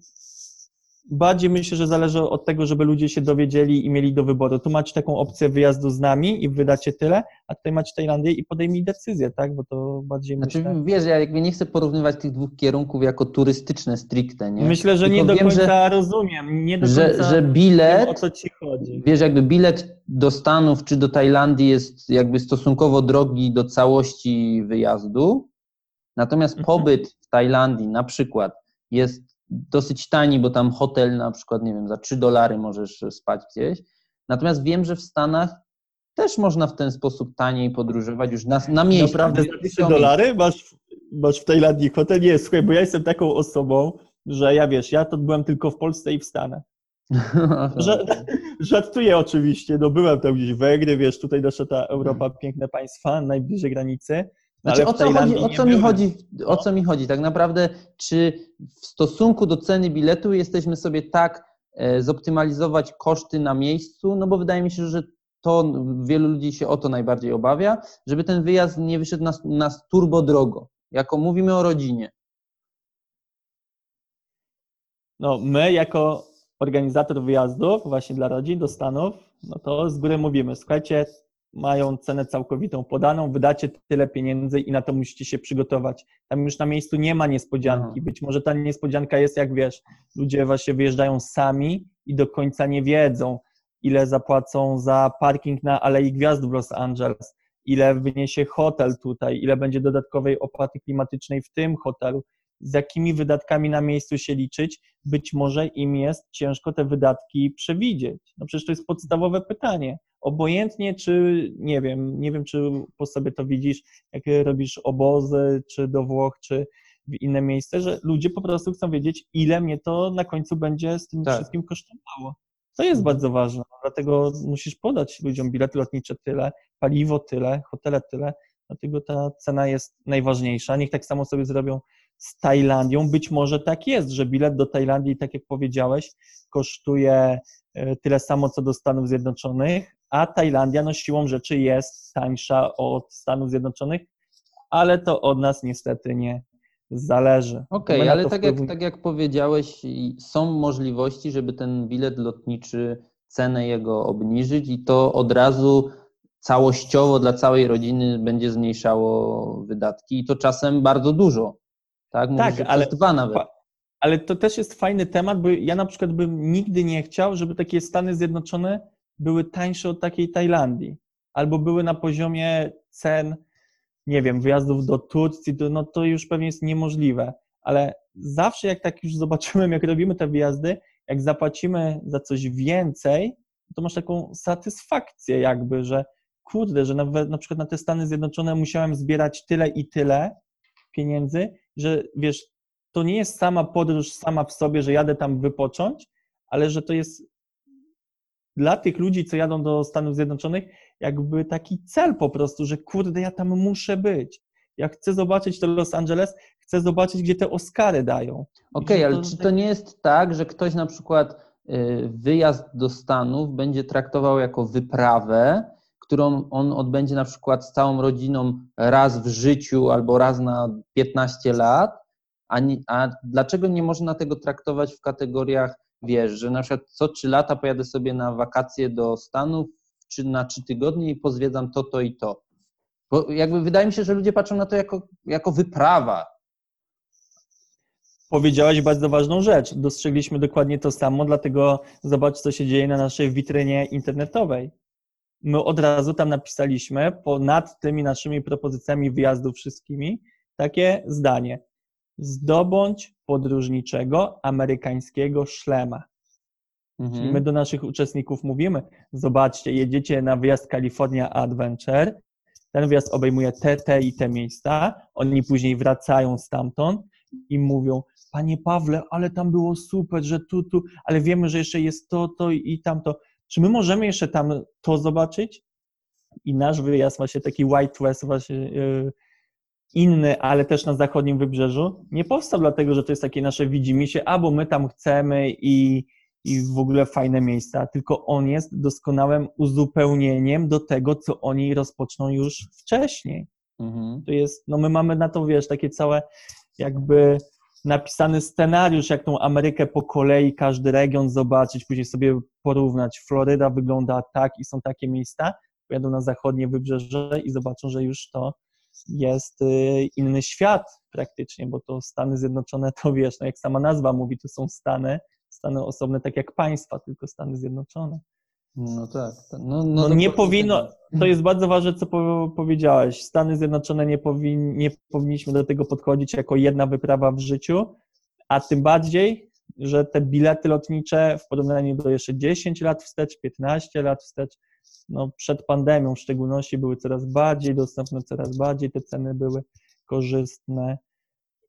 bardziej myślę, że zależy od tego, żeby ludzie się dowiedzieli i mieli do wyboru. Tu macie taką opcję wyjazdu z nami i wydacie tyle, a tutaj macie Tajlandię i podejmij decyzję, tak? Bo to bardziej Znaczy, myślę... wiesz, ja jakby nie chcę porównywać tych dwóch kierunków jako turystyczne stricte, nie? Myślę, że Tylko nie do wiem, końca że- rozumiem. Nie do Że, końca że wiem, bilet, o co ci chodzi. wiesz, jakby bilet do Stanów czy do Tajlandii jest jakby stosunkowo drogi do całości wyjazdu, natomiast Mhm. pobyt w Tajlandii na przykład jest dosyć tani, bo tam hotel na przykład, nie wiem, za 3 dolary możesz spać gdzieś, natomiast wiem, że w Stanach też można w ten sposób taniej podróżować już na, na miejscu. Naprawdę za 3 dolary masz, masz w Tajlandii hotel? Nie, słuchaj, bo ja jestem taką osobą, że ja wiesz, ja to byłem tylko w Polsce i w Stanach. Żartuję oczywiście, no byłem tam gdzieś Węgry, wiesz, tutaj nasza ta Europa, piękne państwa, najbliżej granicy. No, Znaczy, ale o co, chodzi, o, co mi chodzi, o co mi chodzi? Tak naprawdę, czy w stosunku do ceny biletu jesteśmy sobie tak e, zoptymalizować koszty na miejscu? No bo wydaje mi się, że to wielu ludzi się o to najbardziej obawia, żeby ten wyjazd nie wyszedł nas, nas turbo drogo. Jako mówimy o rodzinie. No, my jako organizator wyjazdów właśnie dla rodzin do Stanów, no to z góry mówimy, słuchajcie, mają cenę całkowitą podaną, wydacie tyle pieniędzy i na to musicie się przygotować. Tam już na miejscu nie ma niespodzianki. Aha. Być może ta niespodzianka jest, jak wiesz, ludzie właśnie wyjeżdżają sami i do końca nie wiedzą, ile zapłacą za parking na Alei Gwiazd w Los Angeles, ile wyniesie hotel tutaj, ile będzie dodatkowej opłaty klimatycznej w tym hotelu, z jakimi wydatkami na miejscu się liczyć, być może im jest ciężko te wydatki przewidzieć. No przecież to jest podstawowe pytanie. Obojętnie, czy nie wiem, nie wiem, czy po sobie to widzisz, jak robisz obozy, czy do Włoch, czy w inne miejsce, że ludzie po prostu chcą wiedzieć, ile mnie to na końcu będzie z tym Tak. wszystkim kosztowało. To jest bardzo ważne, dlatego musisz podać ludziom bilety lotnicze tyle, paliwo tyle, hotele tyle, dlatego ta cena jest najważniejsza. Niech tak samo sobie zrobią z Tajlandią. Być może tak jest, że bilet do Tajlandii, tak jak powiedziałeś, kosztuje e, tyle samo co do Stanów Zjednoczonych, a Tajlandia no siłą rzeczy jest tańsza od Stanów Zjednoczonych, ale to od nas niestety nie zależy. Okej, na ale tak jak, tak jak powiedziałeś, są możliwości, żeby ten bilet lotniczy, cenę jego obniżyć i to od razu całościowo dla całej rodziny będzie zmniejszało wydatki i to czasem bardzo dużo. Tak, Mówisz, Tak, ale dwa nawet. Ale to też jest fajny temat, bo ja na przykład bym nigdy nie chciał, żeby takie Stany Zjednoczone były tańsze od takiej Tajlandii, albo były na poziomie cen, nie wiem, wyjazdów do Turcji, no to już pewnie jest niemożliwe. Ale zawsze jak tak już zobaczyłem, jak robimy te wyjazdy, jak zapłacimy za coś więcej, to masz taką satysfakcję jakby, że kurde, że nawet na przykład na te Stany Zjednoczone musiałem zbierać tyle i tyle pieniędzy, że wiesz, to nie jest sama podróż sama w sobie, że jadę tam wypocząć, ale że to jest dla tych ludzi, co jadą do Stanów Zjednoczonych, jakby taki cel po prostu, że kurde, ja tam muszę być. Ja chcę zobaczyć to Los Angeles, chcę zobaczyć, gdzie te Oscary dają. Okej, że ale to czy tak- to nie jest tak, że ktoś na przykład y, wyjazd do Stanów będzie traktował jako wyprawę, którą on odbędzie na przykład z całą rodziną raz w życiu albo raz na 15 lat, a, nie, a dlaczego nie można tego traktować w kategoriach, wiesz, że na przykład co trzy lata pojadę sobie na wakacje do Stanów czy na trzy tygodnie i pozwiedzam to, to i to. Bo jakby wydaje mi się, że ludzie patrzą na to jako, jako wyprawa. Powiedziałaś bardzo ważną rzecz. Dostrzegliśmy dokładnie to samo, dlatego zobacz, co się dzieje na naszej witrynie internetowej. My od razu tam napisaliśmy, ponad tymi naszymi propozycjami wyjazdu wszystkimi, takie zdanie. Zdobądź podróżniczego amerykańskiego szlema. Czyli Mhm. my do naszych uczestników mówimy, zobaczcie, jedziecie na wyjazd California Adventure, ten wyjazd obejmuje te, te i te miejsca, oni później wracają stamtąd i mówią, panie Pawle, ale tam było super, że tu, tu, ale wiemy, że jeszcze jest to, to i tamto. Czy my możemy jeszcze tam to zobaczyć? I nasz wyjazd właśnie taki White West właśnie yy, inny, ale też na zachodnim wybrzeżu, nie powstał dlatego, że to jest takie nasze widzimisię, a bo my tam chcemy i, i w ogóle fajne miejsca, tylko on jest doskonałym uzupełnieniem do tego, co oni rozpoczną już wcześniej. Mhm. To jest, no my mamy na to, wiesz, takie całe jakby napisany scenariusz, jak tą Amerykę po kolei, każdy region zobaczyć, później sobie porównać. Floryda wygląda tak i są takie miejsca, pojadą na zachodnie wybrzeże i zobaczą, że już to jest y, inny świat praktycznie, bo to Stany Zjednoczone, to wiesz, no jak sama nazwa mówi, to są Stany, Stany osobne, tak jak państwa, tylko Stany Zjednoczone. No tak. tak. No, no, No nie tak. powinno, to jest bardzo ważne, co po, powiedziałeś. Stany Zjednoczone nie, powin, nie powinniśmy do tego podchodzić jako jedna wyprawa w życiu, a tym bardziej, że te bilety lotnicze w porównaniu do jeszcze 10 lat wstecz, 15 lat wstecz, no przed pandemią w szczególności były coraz bardziej dostępne, coraz bardziej te ceny były korzystne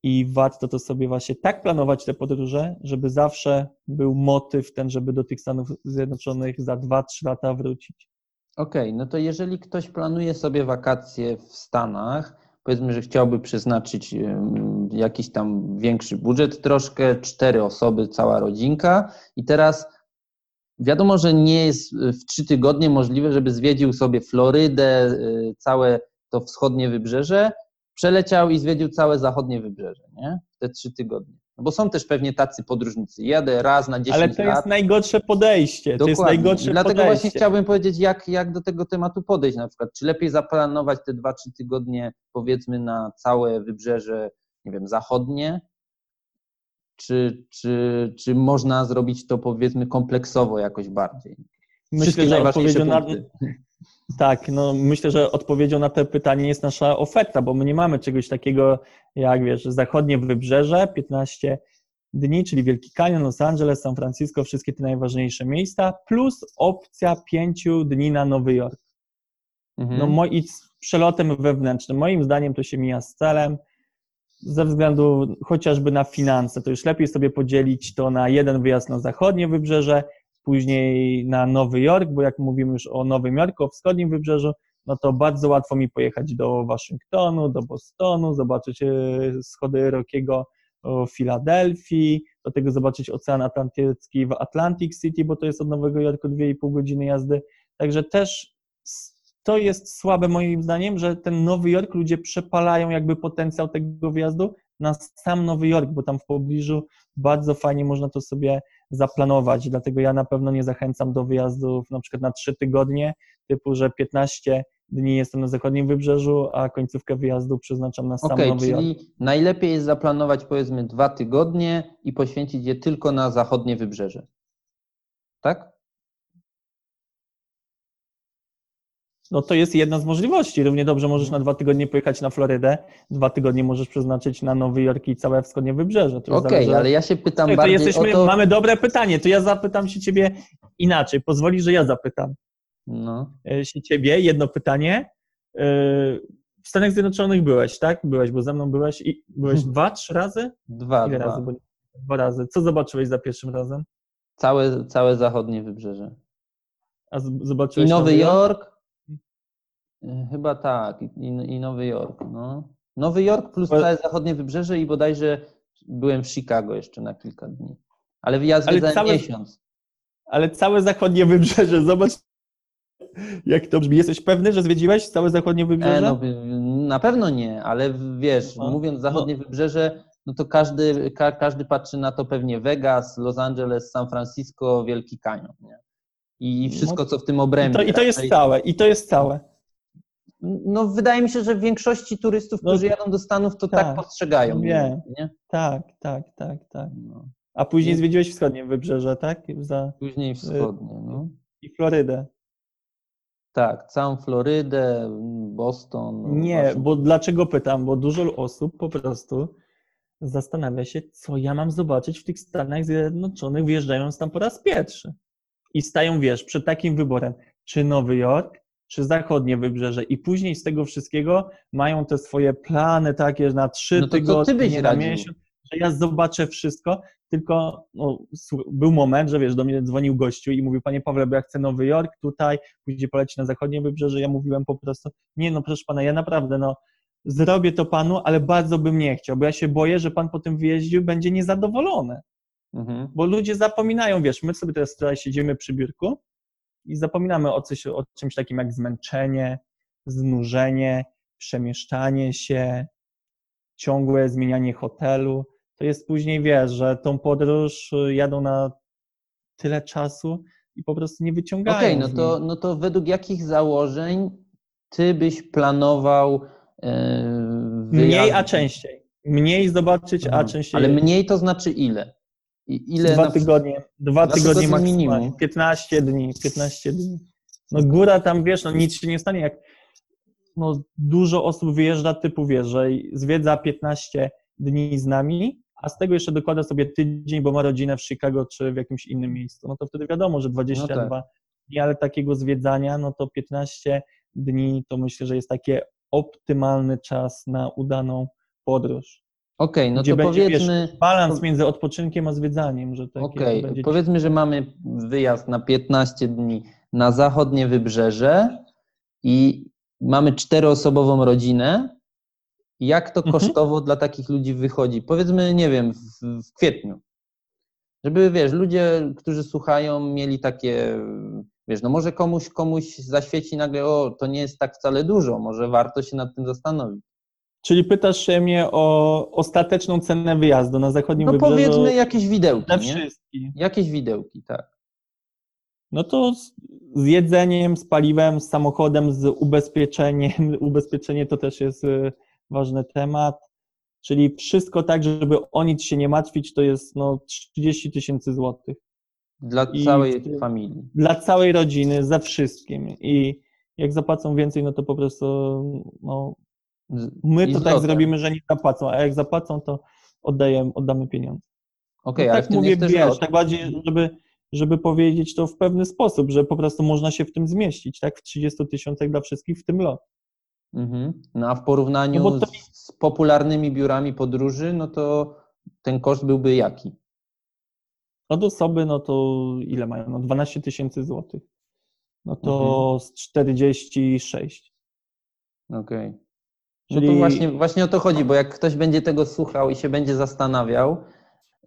i warto to sobie właśnie tak planować te podróże, żeby zawsze był motyw ten, żeby do tych Stanów Zjednoczonych za 2-3 lata wrócić. Okej, no to jeżeli ktoś planuje sobie wakacje w Stanach, powiedzmy, że chciałby przeznaczyć jakiś tam większy budżet, troszkę cztery osoby, cała rodzinka i teraz wiadomo, że nie jest w trzy tygodnie możliwe, żeby zwiedził sobie Florydę, y, całe to wschodnie wybrzeże, przeleciał i zwiedził całe zachodnie wybrzeże, nie? Te trzy tygodnie. No bo są też pewnie tacy podróżnicy. Jadę raz na 10 Ale to lat. jest najgorsze podejście. To jest Dokładnie. najgorsze I Dlatego podejście. właśnie chciałbym powiedzieć, jak, jak do tego tematu podejść na przykład. Czy lepiej zaplanować te 2-3 tygodnie, powiedzmy, na całe wybrzeże, nie wiem, zachodnie, czy, czy, czy można zrobić to, powiedzmy, kompleksowo jakoś bardziej? Myślę, że odpowiedzią na, tak, no myślę, że odpowiedzią na to pytanie jest nasza oferta, bo my nie mamy czegoś takiego jak, wiesz, zachodnie wybrzeże, 15 dni, czyli Wielki Canyon, Los Angeles, San Francisco, wszystkie te najważniejsze miejsca, plus opcja 5 dni na Nowy Jork. Mhm. No moi, z przelotem wewnętrznym, moim zdaniem to się mija z celem, ze względu chociażby na finanse, to już lepiej sobie podzielić to na jeden wyjazd na zachodnie wybrzeże, później na Nowy Jork, bo jak mówimy już o Nowym Jorku, o wschodnim wybrzeżu, no to bardzo łatwo mi pojechać do Waszyngtonu, do Bostonu, zobaczyć e, schody Rockiego w Filadelfii, do tego zobaczyć Ocean Atlantycki w Atlantic City, bo to jest od Nowego Jorku 2,5 godziny jazdy. Także też to jest słabe moim zdaniem, że ten Nowy Jork ludzie przepalają jakby potencjał tego wyjazdu na sam Nowy Jork, bo tam w pobliżu bardzo fajnie można to sobie zaplanować. Dlatego ja na pewno nie zachęcam do wyjazdów na przykład na trzy tygodnie, typu, że 15 dni jestem na zachodnim wybrzeżu, a końcówkę wyjazdu przeznaczam na sam Okej, Nowy Jork. czyli najlepiej jest zaplanować, powiedzmy, dwa tygodnie i poświęcić je tylko na zachodnie wybrzeże. Tak? No to jest jedna z możliwości. Równie dobrze możesz na dwa tygodnie pojechać na Florydę, dwa tygodnie możesz przeznaczyć na Nowy Jork i całe wschodnie wybrzeże. To Okej, zależy- ale ja się pytam to bardziej jesteśmy, o to... mamy dobre pytanie, to ja zapytam się ciebie inaczej. Pozwolisz, że ja zapytam No. e, się ciebie jedno pytanie. E, W Stanach Zjednoczonych byłeś, tak? Byłeś, bo ze mną byłeś i byłeś Hmm. dwa, trzy razy? Dwa, Ile dwa. razy? Bo Dwa razy. Co zobaczyłeś za pierwszym razem? Całe, całe zachodnie wybrzeże. A z- I zobaczyłeś Nowy Jork? Y, Chyba tak, i, i Nowy Jork. No. Nowy Jork plus całe zachodnie wybrzeże i bodajże byłem w Chicago jeszcze na kilka dni. Ale ja Ale zwiedzałem całe- miesiąc. Ale całe zachodnie wybrzeże, zobacz jak to brzmi. Jesteś pewny, że zwiedziłeś całe zachodnie wybrzeże? E, no, na pewno nie, ale wiesz, No, mówiąc zachodnie wybrzeże, no to każdy, ka, każdy patrzy na to pewnie Vegas, Los Angeles, San Francisco, Wielki Canyon. Nie? I, I wszystko, co w tym I obrębie. to, I to jest Raczej- całe, i to jest całe. No, wydaje mi się, że w większości turystów, No, którzy jadą do Stanów, to tak, tak, postrzegają. wiem. Nie? Tak, tak, tak, tak. No. A później Nie. zwiedziłeś wschodnie wybrzeże, tak? Za... Później wschodnie. No. I Florydę. Tak, całą Florydę, Boston. Nie, Waszyngton. bo dlaczego pytam? Bo dużo osób po prostu zastanawia się, co ja mam zobaczyć w tych Stanach Zjednoczonych, wjeżdżając tam po raz pierwszy. I stają, wiesz, przed takim wyborem, czy Nowy Jork, czy zachodnie wybrzeże. I później z tego wszystkiego mają te swoje plany takie na trzy No to co ty tygodnie, byś na miesiąc, że ja zobaczę wszystko, tylko no, był moment, że wiesz, do mnie dzwonił gościu i mówił, panie Pawle, bo ja chcę Nowy Jork tutaj, później poleci na zachodnie wybrzeże. Ja mówiłem po prostu, nie no proszę pana, ja naprawdę no zrobię to panu, ale bardzo bym nie chciał, bo ja się boję, że pan po tym wyjeździe będzie niezadowolony. Mhm. Bo ludzie zapominają, wiesz, my sobie teraz tutaj siedzimy przy biurku i zapominamy o, coś, o czymś takim jak zmęczenie, znużenie, przemieszczanie się, ciągłe zmienianie hotelu. To jest później, wiesz, że tą podróż y, jadą na tyle czasu i po prostu nie wyciągają. Okej, no, z to, no to według jakich założeń ty byś planował e, Mniej, a częściej. Mniej zobaczyć, a częściej. Ale mniej to znaczy ile? I ile dwa na tygodnie, dwa tygodnie maksymalnie, minimum. 15 dni, 15 dni. No góra tam, wiesz, no nic się nie stanie, jak no, dużo osób wyjeżdża typu, wiesz, że zwiedza 15 dni z nami, a z tego jeszcze dokłada sobie tydzień, bo ma rodzinę w Chicago czy w jakimś innym miejscu, no to wtedy wiadomo, że 22 No tak. dni, ale takiego zwiedzania, no to 15 dni to myślę, że jest takie optymalny czas na udaną podróż. Okej, no gdzie to będzie, wiesz, powiedzmy, balans między odpoczynkiem a zwiedzaniem, że takie okej, powiedzmy, że mamy wyjazd na 15 dni na zachodnie wybrzeże i mamy czteroosobową rodzinę. Jak to Mhm. kosztowo dla takich ludzi wychodzi? Powiedzmy, nie wiem, w, w kwietniu. Żeby, wiesz, ludzie, którzy słuchają, mieli takie, wiesz, no może komuś, komuś zaświeci nagle, o, to nie jest tak wcale dużo, może warto się nad tym zastanowić. Czyli pytasz się mnie o ostateczną cenę wyjazdu na zachodnim No wybrzeżu powiedzmy jakieś widełki, dla wszystkich. Jakieś widełki, tak. No to z, z jedzeniem, z paliwem, z samochodem, z ubezpieczeniem. Ubezpieczenie to też jest y, ważny temat. Czyli wszystko tak, żeby o nic się nie martwić, to jest no 30 tysięcy złotych. Dla I całej w familii. Dla całej rodziny, za wszystkim. I jak zapłacą więcej, no to po prostu no, my to tak zrobimy, że nie zapłacą, a jak zapłacą, to oddajemy, oddamy pieniądze. Okej, no ale tak mówię, wiesz, tak bardziej, żeby, żeby powiedzieć to w pewny sposób, że po prostu można się w tym zmieścić, tak? W 30 tysiącach dla wszystkich, w tym lot. Mhm. No a w porównaniu No to- z, popularnymi biurami podróży, no to ten koszt byłby jaki? Od osoby, no to ile mają? No 12 tysięcy złotych. No to Mhm. z 46. Okej. No Czyli to właśnie, właśnie o to chodzi, bo jak ktoś będzie tego słuchał i się będzie zastanawiał,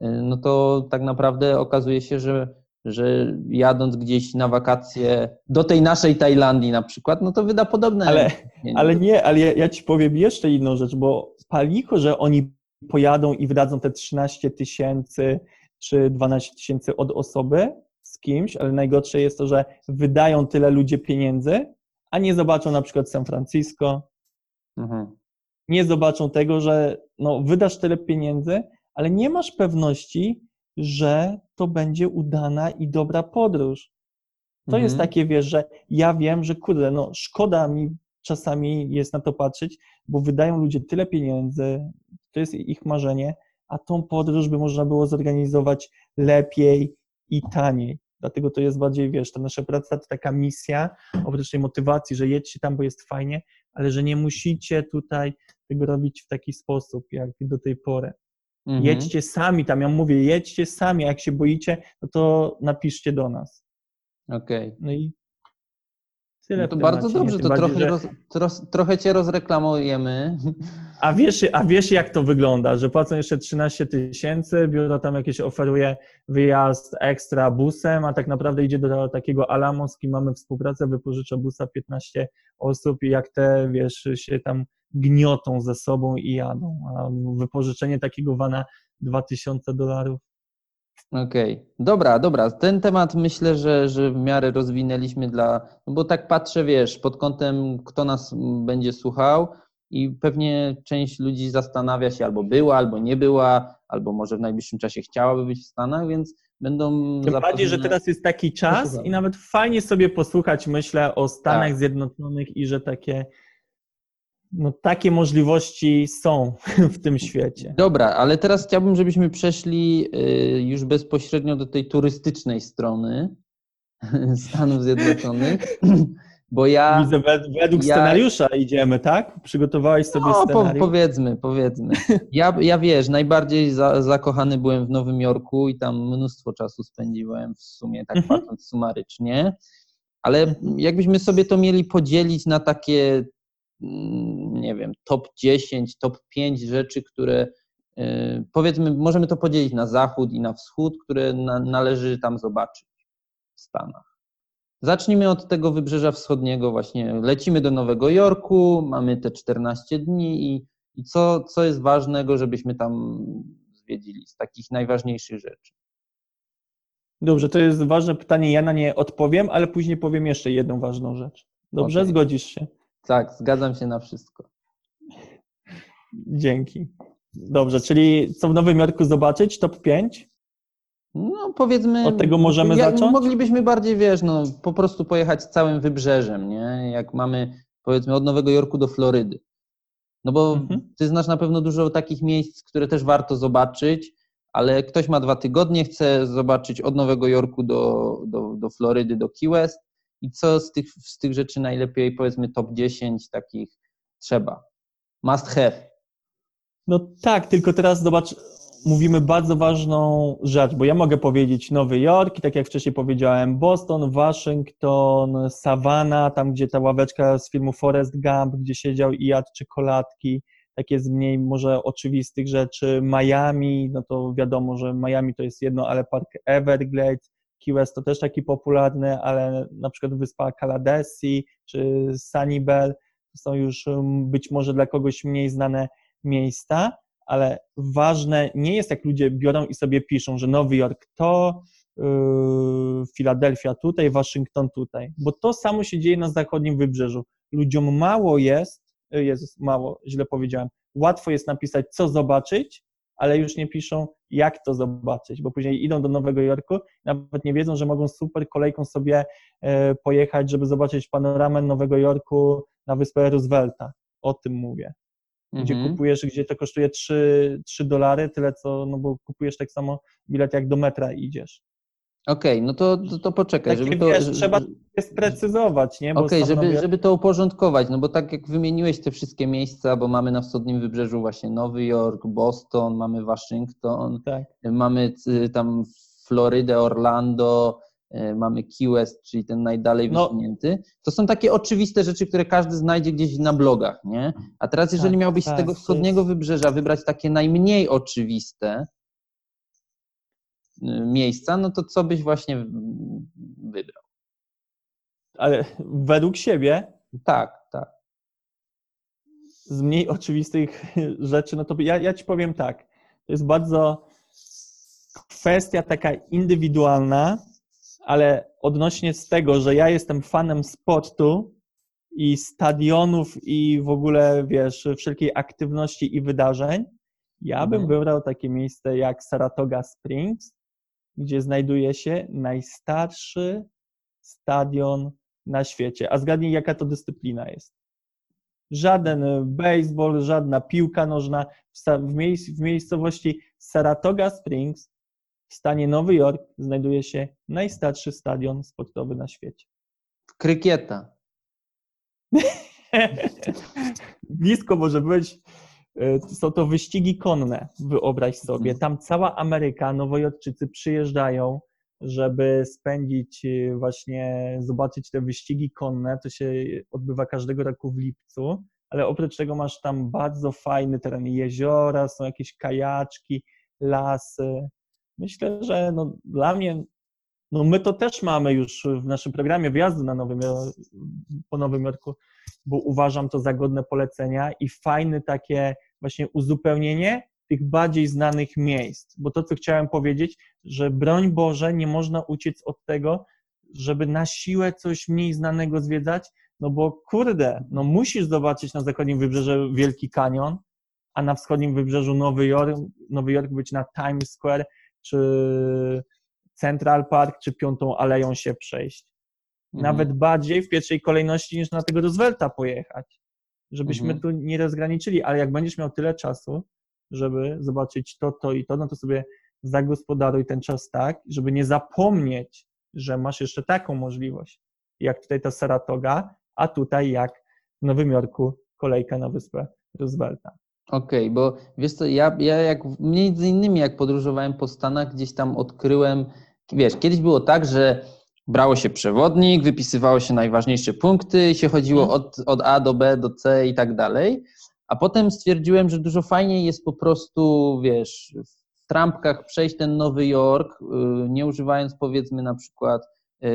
y, no to tak naprawdę okazuje się, że, że jadąc gdzieś na wakacje do tej naszej Tajlandii na przykład, no to wyda podobne. Ale, pieniądze. ale nie, ale ja, ja ci powiem jeszcze inną rzecz, bo palicho, że oni pojadą i wydadzą te 13 tysięcy czy 12 tysięcy od osoby z kimś, ale najgorsze jest to, że wydają tyle ludzie pieniędzy, a nie zobaczą na przykład San Francisco, Mhm. nie zobaczą tego, że no, wydasz tyle pieniędzy, ale nie masz pewności, że to będzie udana i dobra podróż. To jest Mhm. takie, wiesz, że ja wiem, że kurde, no szkoda mi czasami jest na to patrzeć, bo wydają ludzie tyle pieniędzy, to jest ich marzenie, a tą podróż by można było zorganizować lepiej i taniej. Dlatego to jest bardziej, wiesz, ta nasza praca to taka misja, oprócz tej motywacji, że jedźcie tam, bo jest fajnie, ale że nie musicie tutaj tego robić w taki sposób, jak do tej pory. Mhm. Jedźcie sami tam, ja mówię, jedźcie sami, a jak się boicie, no to napiszcie do nas. Okej. No i tyle No to temacie, bardzo nie? dobrze, to bardziej, trochę, że- roz, trochę cię rozreklamujemy. A wiesz, a wiesz, jak to wygląda, że płacą jeszcze 13 tysięcy, biuro tam jakieś oferuje wyjazd ekstra busem, a tak naprawdę idzie do takiego Alamo, z kim mamy współpracę, wypożycza busa 15 osób i jak te, wiesz, się tam gniotą ze sobą i jadą. A wypożyczenie takiego vana 2000 dolarów. Okej, dobra, dobra. Ten temat myślę, że, że w miarę rozwinęliśmy dla. No bo tak patrzę, wiesz, pod kątem, kto nas będzie słuchał, i pewnie część ludzi zastanawia się, albo była, albo nie była, albo może w najbliższym czasie chciałaby być w Stanach, więc będą. Tym bardziej, że teraz jest taki czas i nawet fajnie sobie posłuchać, myślę, o Stanach Tak. Zjednoczonych i że takie no takie możliwości są w tym świecie. Dobra, ale teraz chciałbym, żebyśmy przeszli y, już bezpośrednio do tej turystycznej strony Stanów Zjednoczonych, bo ja... Widzę, według ja- scenariusza idziemy, tak? Przygotowałeś sobie No, po, scenariusz? powiedzmy, powiedzmy. Ja, ja wiesz, najbardziej za, zakochany byłem w Nowym Jorku i tam mnóstwo czasu spędziłem w sumie, tak Mhm. patrząc sumarycznie. Ale jakbyśmy sobie to mieli podzielić na takie, nie wiem, top 10, top 5 rzeczy, które y, powiedzmy, możemy to podzielić na zachód i na wschód, które na, należy tam zobaczyć w Stanach. Zacznijmy od tego wybrzeża wschodniego, właśnie lecimy do Nowego Jorku, mamy te 14 dni i, i co, co jest ważnego, żebyśmy tam zwiedzili z takich najważniejszych rzeczy. Dobrze, to jest ważne pytanie, ja na nie odpowiem, ale później powiem jeszcze jedną ważną rzecz. Dobrze, Okej. zgodzisz się? Tak, zgadzam się na wszystko. Dzięki. Dobrze, czyli co w Nowym Jorku zobaczyć? Top 5? No powiedzmy... Od tego możemy ja- zacząć? Moglibyśmy bardziej, wiesz, no po prostu pojechać całym wybrzeżem, nie? Jak mamy, powiedzmy, od Nowego Jorku do Florydy. No bo Mhm. ty znasz na pewno dużo takich miejsc, które też warto zobaczyć, ale ktoś ma dwa tygodnie, chce zobaczyć od Nowego Jorku do, do, do Florydy, do Key West i co z tych, z tych rzeczy najlepiej, powiedzmy, top 10 takich trzeba. Must have. No tak, tylko teraz zobacz, mówimy bardzo ważną rzecz, bo ja mogę powiedzieć Nowy Jork i tak jak wcześniej powiedziałem, Boston, Waszyngton, Savannah, tam gdzie ta ławeczka z filmu Forrest Gump, gdzie siedział i jadł czekoladki, takie z mniej może oczywistych rzeczy, Miami, no to wiadomo, że Miami to jest jedno, ale park Everglades, Key West to też taki popularny, ale na przykład wyspa Caladesi czy to są już um, być może dla kogoś mniej znane miejsca, ale ważne nie jest, jak ludzie biorą i sobie piszą, że Nowy Jork to, yy, Filadelfia tutaj, Waszyngton tutaj, bo to samo się dzieje na zachodnim wybrzeżu. Ludziom mało jest, yy, Jezus, mało, źle powiedziałem, łatwo jest napisać, co zobaczyć, ale już nie piszą, jak to zobaczyć, bo później idą do Nowego Jorku, nawet nie wiedzą, że mogą super kolejką sobie e, pojechać, żeby zobaczyć panoramę Nowego Jorku na wyspę Roosevelta. O tym mówię gdzie Mhm. kupujesz, gdzie to kosztuje 3, 3 dolary, tyle co, no bo kupujesz tak samo bilet jak do metra idziesz. Okej, no to, to, to poczekaj, Takie, żeby to... wiesz, trzeba sprecyzować, nie? Okej, sam żeby, Nowy Jork- żeby to uporządkować, no bo tak jak wymieniłeś te wszystkie miejsca, bo mamy na wschodnim wybrzeżu właśnie Nowy Jork, Boston, mamy Waszyngton, Tak. mamy y, tam Florydę, Orlando, y, mamy Key West, czyli ten najdalej No. wysunięty. To są takie oczywiste rzeczy, które każdy znajdzie gdzieś na blogach, nie? A teraz jeżeli Tak, miałbyś z tak, tego to wschodniego wybrzeża wybrać takie najmniej oczywiste miejsca, no to co byś właśnie wybrał? Ale według siebie Tak, tak. z mniej oczywistych rzeczy, no to ja, ja ci powiem tak. To jest bardzo kwestia taka indywidualna, ale odnośnie z tego, że ja jestem fanem sportu i stadionów i w ogóle, wiesz, wszelkiej aktywności i wydarzeń, ja bym Mhm. wybrał takie miejsce jak Saratoga Springs, gdzie znajduje się najstarszy stadion na świecie. A zgadnij, jaka to dyscyplina jest. Żaden e, baseball, żadna piłka nożna. W, miejsc, w miejscowości Saratoga Springs w stanie Nowy Jork znajduje się najstarszy stadion sportowy na świecie. Krykieta. Blisko może być. E, Są to wyścigi konne, wyobraź sobie. Mhm. Tam cała Ameryka, Nowojorczycy przyjeżdżają, żeby spędzić e, właśnie, zobaczyć te wyścigi konne. To się odbywa każdego roku w lipcu, ale oprócz tego masz tam bardzo fajny teren, jeziora, są jakieś kajaczki, lasy. Myślę, że no, dla mnie, no my to też mamy już w naszym programie wyjazdu na Nowym, po Nowym Jorku, bo uważam to za godne polecenia i fajne takie właśnie uzupełnienie tych bardziej znanych miejsc. Bo to, co chciałem powiedzieć, że broń Boże, nie można uciec od tego, żeby na siłę coś mniej znanego zwiedzać, no bo kurde, no musisz zobaczyć na zachodnim wybrzeżu Wielki Kanion, a na wschodnim wybrzeżu Nowy Jork, Nowy Jork być na Times Square, czy Central Park, czy Piątą Aleją się przejść Mhm. nawet bardziej w pierwszej kolejności niż na tego Roosevelta pojechać. żebyśmy Mhm. tu nie rozgraniczyli, ale jak będziesz miał tyle czasu, żeby zobaczyć to, to i to, no to sobie zagospodaruj ten czas tak, żeby nie zapomnieć, że masz jeszcze taką możliwość, jak tutaj ta Saratoga, a tutaj jak w Nowym Jorku kolejka na wyspę Roosevelta. Okej, bo wiesz co, ja, ja jak między innymi jak podróżowałem po Stanach, gdzieś tam odkryłem, wiesz, kiedyś było tak, że brało się przewodnik, wypisywało się najważniejsze punkty, się chodziło Mhm. od, od A do B, do C i tak dalej, a potem stwierdziłem, że dużo fajniej jest po prostu, wiesz, w trampkach przejść ten Nowy Jork, y, nie używając powiedzmy na przykład, y,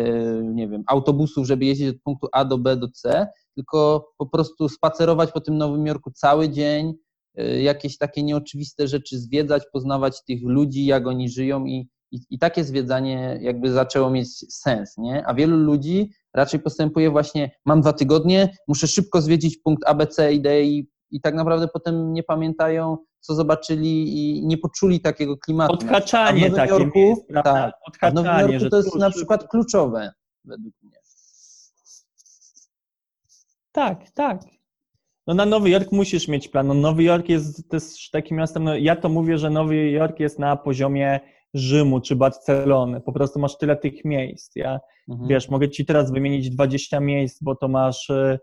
nie wiem, autobusów, żeby jeździć od punktu A do B do C, tylko po prostu spacerować po tym Nowym Jorku cały dzień, y, jakieś takie nieoczywiste rzeczy zwiedzać, poznawać tych ludzi, jak oni żyją i, i, i takie zwiedzanie jakby zaczęło mieć sens, nie? A wielu ludzi raczej postępuje właśnie, mam dwa tygodnie, muszę szybko zwiedzić punkt A, B, C i D i, i tak naprawdę potem nie pamiętają, co zobaczyli i nie poczuli takiego klimatu. W Odhaczanie Nowym takie Jorku, jest, tak, a w Nowym Odhaczanie, Jorku że to jest na przykład kluczowe według mnie. Tak, tak. No na Nowy Jork musisz mieć plan. No Nowy Jork jest też takim miastem, no ja to mówię, że Nowy Jork jest na poziomie Rzymu czy Barcelony. Po prostu masz tyle tych miejsc. Ja, Mhm. wiesz, mogę ci teraz wymienić 20 miejsc, bo to masz y,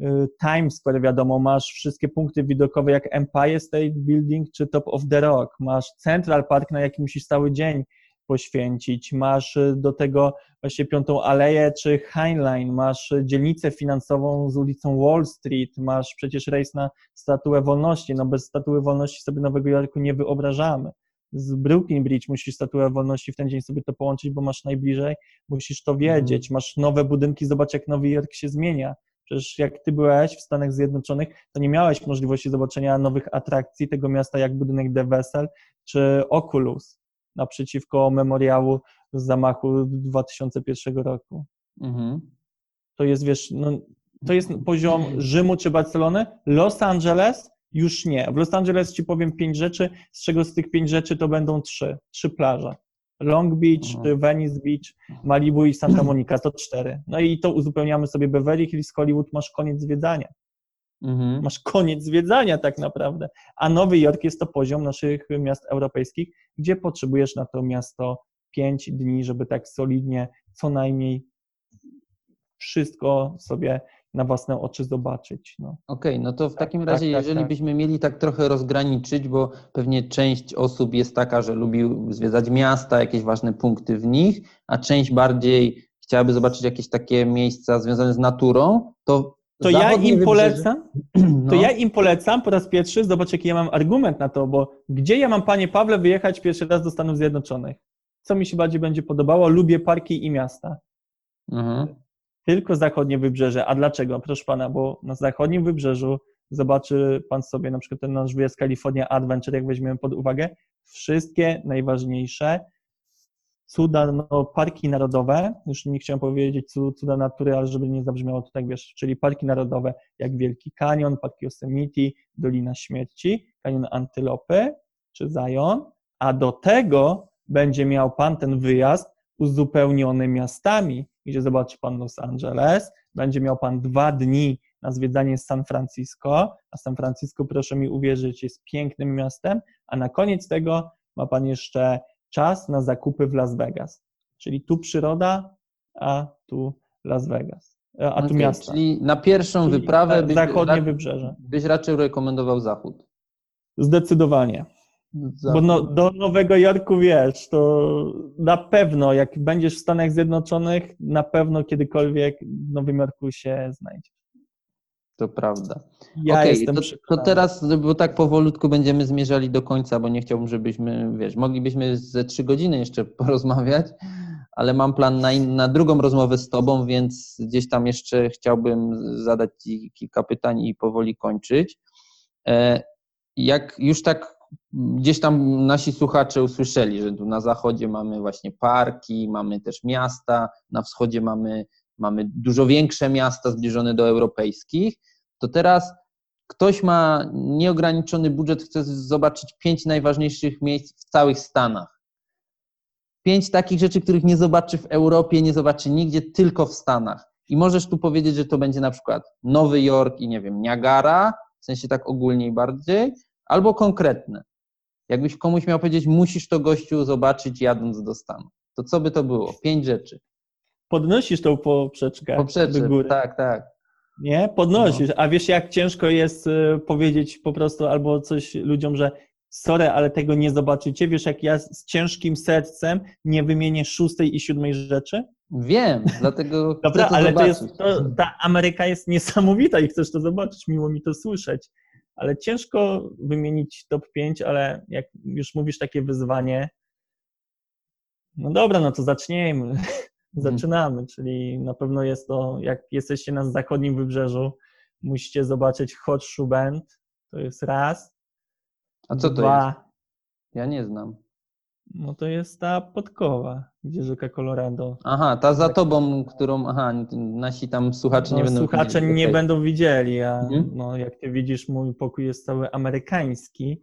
y, Times Square, wiadomo, masz wszystkie punkty widokowe jak Empire State Building czy Top of the Rock, masz Central Park, na jaki musisz cały dzień poświęcić, masz y, do tego właśnie Piątą Aleję czy Heinlein, masz dzielnicę finansową z ulicą Wall Street, masz przecież rejs na Statuę Wolności, no bez Statuły Wolności sobie Nowego Jorku nie wyobrażamy. Z Brooklyn Bridge musisz Statuę Wolności w ten dzień sobie to połączyć, bo masz najbliżej, musisz to wiedzieć, masz nowe budynki, zobacz jak Nowy Jork się zmienia. Przecież jak ty byłeś w Stanach Zjednoczonych, to nie miałeś możliwości zobaczenia nowych atrakcji tego miasta, jak budynek The Vessel czy Oculus naprzeciwko memoriału z zamachu 2001 roku. Mhm. To jest, wiesz, no, to jest poziom Rzymu czy Barcelony. Los Angeles już nie. W Los Angeles ci powiem pięć rzeczy, z czego z tych pięć rzeczy to będą trzy. Trzy plaże. Long Beach, Mhm. czy Venice Beach, Malibu i Santa Monica to cztery. No i to uzupełniamy sobie Beverly Hills, Hollywood, masz koniec zwiedzania. Mhm. Masz koniec zwiedzania tak naprawdę. A Nowy Jork jest to poziom naszych miast europejskich, gdzie potrzebujesz na to miasto pięć dni, żeby tak solidnie co najmniej wszystko sobie na własne oczy zobaczyć. No. Okej, no to w takim tak, razie, tak, jeżeli tak. byśmy mieli tak trochę rozgraniczyć, bo pewnie część osób jest taka, że lubi zwiedzać miasta, jakieś ważne punkty w nich, a część bardziej chciałaby zobaczyć jakieś takie miejsca związane z naturą, to To ja im wybrzeże- polecam, no, to ja im polecam po raz pierwszy, zobacz jaki ja mam argument na to, bo gdzie ja mam, panie Pawle, wyjechać pierwszy raz do Stanów Zjednoczonych? Co mi się bardziej będzie podobało? Lubię parki i miasta. Mhm. Tylko zachodnie wybrzeże. A dlaczego? Proszę pana, bo na zachodnim wybrzeżu zobaczy pan sobie na przykład ten nasz wyjazd California Adventure, jak weźmiemy pod uwagę, wszystkie najważniejsze cuda, no, parki narodowe, już nie chciałem powiedzieć cu- cuda natury, ale żeby nie zabrzmiało to tak, wiesz, czyli parki narodowe jak Wielki Kanion, Park Yosemite, Dolina Śmierci, Kanion Antylopy czy Zion, a do tego będzie miał pan ten wyjazd uzupełniony miastami, gdzie zobaczy pan Los Angeles, będzie miał pan dwa dni na zwiedzanie San Francisco, a San Francisco, proszę mi uwierzyć, jest pięknym miastem, a na koniec tego ma pan jeszcze czas na zakupy w Las Vegas. Czyli tu przyroda, a tu Las Vegas, a tu Okej, miasta. Czyli na pierwszą Czyli wyprawę byś, zachodnie wybrzeże. byś raczej rekomendował zachód. Zdecydowanie. Bo no, do Nowego Jorku wiesz, to na pewno, jak będziesz w Stanach Zjednoczonych, na pewno kiedykolwiek w Nowym Jorku się znajdzie. To prawda. Ja Okej, jestem to, to teraz, bo tak powolutku będziemy zmierzali do końca, bo nie chciałbym, żebyśmy, wiesz, moglibyśmy ze trzy godziny jeszcze porozmawiać, ale mam plan na, in, na drugą rozmowę z Tobą, więc gdzieś tam jeszcze chciałbym zadać Ci kilka pytań i powoli kończyć. E, Jak już tak gdzieś tam nasi słuchacze usłyszeli, że tu na zachodzie mamy właśnie parki, mamy też miasta, na wschodzie mamy, mamy dużo większe miasta zbliżone do europejskich, to teraz ktoś ma nieograniczony budżet, chce zobaczyć pięć najważniejszych miejsc w całych Stanach. Pięć takich rzeczy, których nie zobaczy w Europie, nie zobaczy nigdzie, tylko w Stanach. I możesz tu powiedzieć, że to będzie na przykład Nowy Jork i nie wiem, Niagara, w sensie tak ogólniej bardziej, albo konkretne. Jakbyś komuś miał powiedzieć, musisz to gościu zobaczyć jadąc do Stanów. To co by to było? Pięć rzeczy. Podnosisz tą poprzeczkę Poprzeczę, do góry. tak, tak. Nie? Podnosisz. No. A wiesz, jak ciężko jest y, powiedzieć po prostu albo coś ludziom, że sorry, ale tego nie zobaczycie. Wiesz, jak ja z ciężkim sercem nie wymienię szóstej i siódmej rzeczy? Wiem, dlatego Dobra, ale zobaczyć. to jest, to, ta Ameryka jest niesamowita i chcesz to zobaczyć, miło mi to słyszeć. Ale ciężko wymienić top 5, ale jak już mówisz takie wyzwanie, no dobra, no to zacznijmy. Zaczynamy, czyli na pewno jest to, jak jesteście na zachodnim wybrzeżu, musicie zobaczyć Hot Shoe Bend, to jest raz. A co to Dwa, jest? Ja nie znam. No to jest ta podkowa, gdzie rzeka Colorado. Aha, ta za tobą, którą, aha, nasi tam słuchacze nie No, będą słuchacze widzieli. nie Okej. będą widzieli, a Mhm. no, jak ty widzisz, mój pokój jest cały amerykański,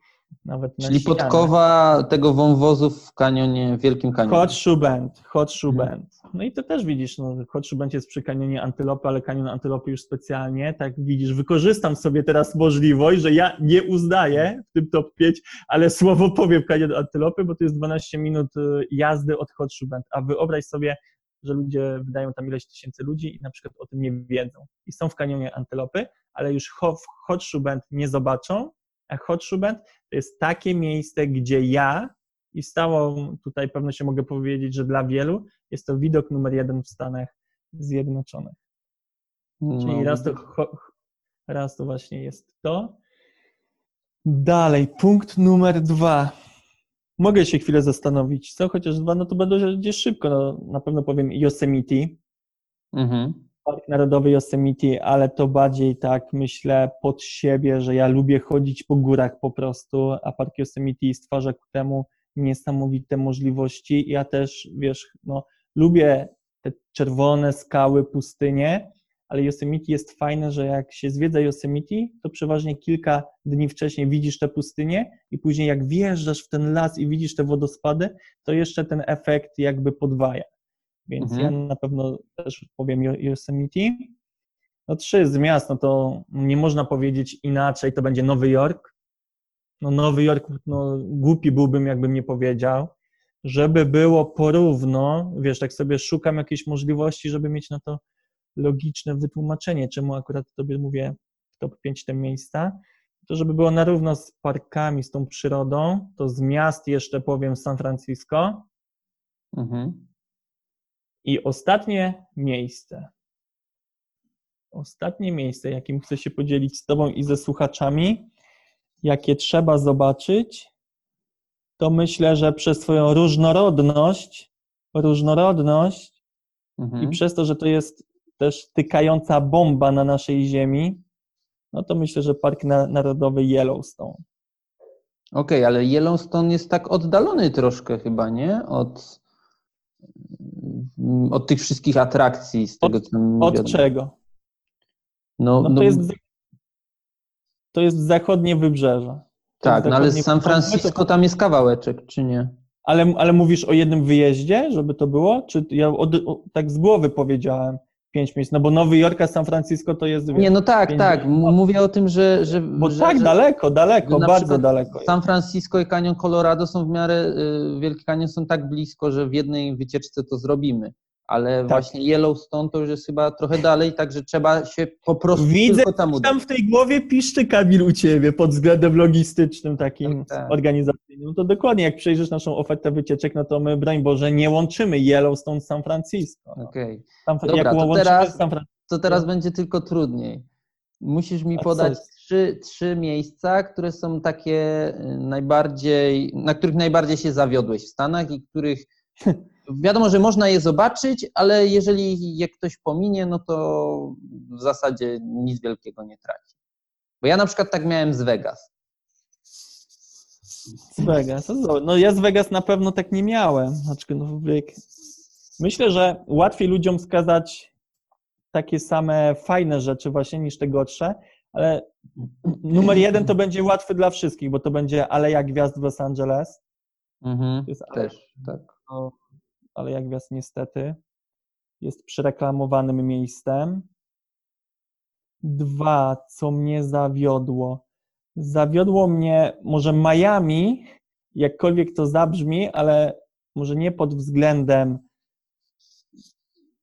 Czyli ścianach. podkowa tego wąwozu w kanionie, w Wielkim Kanionie. Hot Shoe Bend, Hot Shoe Mhm. Bend. No i to też widzisz, no, Hot Shoe Bend jest przy kanionie Antylopy, ale kanion Antylopy już specjalnie, tak widzisz, wykorzystam sobie teraz możliwość, że ja nie uznaję w tym top 5, ale słowo powiem kanion Antylopy, bo to jest 12 minut y, jazdy od Hot Shoe Bend, a wyobraź sobie, że ludzie wydają tam ileś tysięcy ludzi i na przykład o tym nie wiedzą. I są w kanionie Antylopy, ale już w Hot Shoe Bend nie zobaczą, Hot Shoe Bend to jest takie miejsce, gdzie ja i z całą tutaj pewnością mogę powiedzieć, że dla wielu jest to widok numer jeden w Stanach Zjednoczonych. Czyli No, raz, to, raz to właśnie jest to. Dalej, punkt numer dwa. Mogę się chwilę zastanowić, co? Chociaż dwa, no to będę gdzieś szybko. No, na pewno powiem Yosemite, Mhm. Park Narodowy Yosemite, ale to bardziej tak myślę pod siebie, że ja lubię chodzić po górach po prostu, a Park Yosemite stwarza ku temu niesamowite możliwości. Ja też, wiesz, no, lubię te czerwone skały, pustynie, ale Yosemite jest fajne, że jak się zwiedza Yosemite, to przeważnie kilka dni wcześniej widzisz tę pustynię i później jak wjeżdżasz w ten las i widzisz te wodospady, to jeszcze ten efekt jakby podwaja. Więc Mhm. ja na pewno też powiem Yo- Yosemite. No trzy z miast, no to nie można powiedzieć inaczej, to będzie Nowy Jork. No Nowy Jork, no głupi byłbym, jakbym nie powiedział. Żeby było porówno, wiesz, tak sobie szukam jakiejś możliwości, żeby mieć na to logiczne wytłumaczenie, czemu akurat tobie mówię w top 5 te miejsca, to żeby było na równo z parkami, z tą przyrodą, to z miast jeszcze powiem San Francisco, Mhm. I ostatnie miejsce. Ostatnie miejsce, jakim chcę się podzielić z Tobą i ze słuchaczami, jakie trzeba zobaczyć, to myślę, że przez swoją różnorodność, różnorodność Mhm. i przez to, że to jest też tykająca bomba na naszej ziemi, no to myślę, że Park Na- Narodowy Yellowstone. Okej, ale Yellowstone jest tak oddalony troszkę chyba, nie? Od, od tych wszystkich atrakcji, z tego co mi Od wiadomo. czego? No, No no, to jest, za- to jest zachodnie wybrzeże. Tak, jest no ale z San Francisco tam jest kawałeczek, czy nie? Ale, ale mówisz o jednym wyjeździe, żeby to było? Czy ja od, o, tak z głowy powiedziałem pięć miejsc? No bo Nowy Jork, a San Francisco to jest. Nie, no tak, tak. M- Mówię o tym, że. że Bo że, tak że, daleko, daleko, bardzo daleko. San Francisco i Canyon Colorado są w miarę. Y, Wielki Canyon są tak blisko, że w jednej wycieczce to zrobimy. Ale Tak. właśnie Yellowstone to już jest chyba trochę dalej, także trzeba się po prostu Widzę, tylko tam udać. Tam w tej głowie piszczy Kamil u ciebie pod względem logistycznym, takim Tak, tak. organizacyjnym. No to dokładnie, jak przejrzysz naszą ofertę wycieczek, no to my, broń Boże, nie łączymy Yellowstone z San Francisco. No. Okej. Tam, Dobra, jak to teraz- San Francisco, To teraz będzie tylko trudniej. Musisz mi podać trzy, trzy miejsca, które są takie y, najbardziej, na których najbardziej się zawiodłeś w Stanach i których wiadomo, że można je zobaczyć, ale jeżeli je ktoś pominie, no to w zasadzie nic wielkiego nie traci. Bo ja na przykład tak miałem z Vegas. Z Vegas. no No ja z Vegas na pewno tak nie miałem. Znaczy, no. Myślę, że łatwiej ludziom skazać takie same fajne rzeczy właśnie niż te gorsze, ale numer jeden to będzie łatwy dla wszystkich, bo to będzie Aleja Gwiazd w Los Angeles. Mhm, jest też, tak. Aleja Gwiazd niestety. jest przereklamowanym miejscem. Dwa, co mnie zawiodło. Zawiodło mnie może Miami, jakkolwiek to zabrzmi, ale może nie pod względem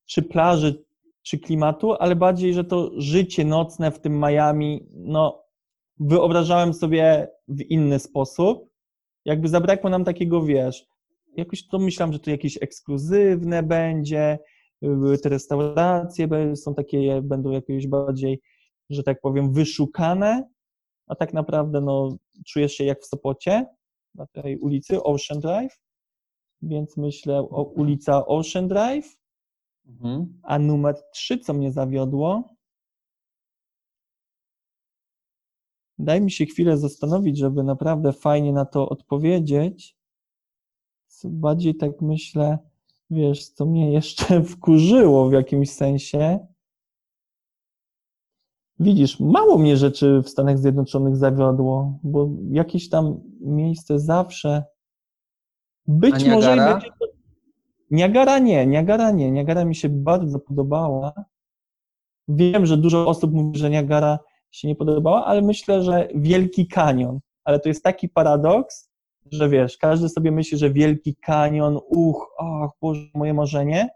czy plaży, czy klimatu, ale bardziej, że to życie nocne w tym Miami, no wyobrażałem sobie w inny sposób. Jakby zabrakło nam takiego, wiesz, jakoś to myślałem, że to jakieś ekskluzywne będzie, były te restauracje są takie, będą jakieś bardziej, że tak powiem, wyszukane, a tak naprawdę no, czujesz się jak w Sopocie, na tej ulicy Ocean Drive, więc myślę o ulica Ocean Drive, Mhm. a numer trzy, co mnie zawiodło, daj mi się chwilę zastanowić, żeby naprawdę fajnie na to odpowiedzieć. Bardziej tak myślę, wiesz, co mnie jeszcze wkurzyło w jakimś sensie. Widzisz, mało mnie rzeczy w Stanach Zjednoczonych zawiodło, bo jakieś tam miejsce zawsze. Być może będzie to. Niagara nie, Niagara nie. Niagara mi się bardzo podobała. Wiem, że dużo osób mówi, że Niagara się nie podobała, ale myślę, że Wielki Kanion. Ale to jest taki paradoks, że wiesz, każdy sobie myśli, że Wielki Kanion, uch, ach, Boże, moje marzenie.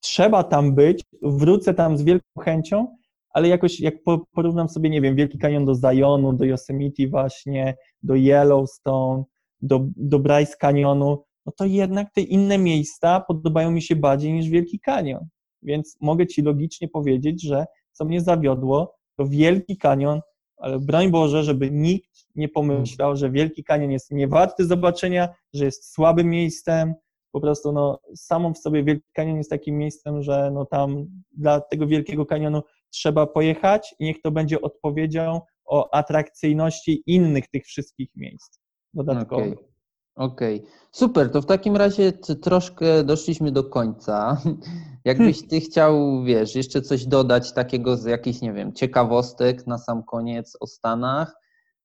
Trzeba tam być, wrócę tam z wielką chęcią, ale jakoś jak po- porównam sobie, nie wiem, Wielki Kanion do Zionu, do Yosemite właśnie, do Yellowstone, do, do Bryce Canyonu, no to jednak te inne miejsca podobają mi się bardziej niż Wielki Kanion. Więc mogę ci logicznie powiedzieć, że co mnie zawiodło, to Wielki Kanion, ale broń Boże, żeby nikt nie pomyślał, że Wielki Kanion jest niewarty zobaczenia, że jest słabym miejscem. Po prostu no, samą w sobie Wielki Kanion jest takim miejscem, że no tam dla tego Wielkiego Kanionu trzeba pojechać i niech to będzie odpowiedzią o atrakcyjności innych tych wszystkich miejsc dodatkowych. Okej. Okej, super. To w takim razie troszkę doszliśmy do końca. Jakbyś ty chciał, wiesz, jeszcze coś dodać takiego z jakichś, nie wiem, ciekawostek na sam koniec o Stanach.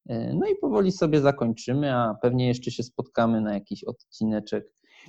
Yy, No i powoli sobie zakończymy, a pewnie jeszcze się spotkamy na jakiś odcineczek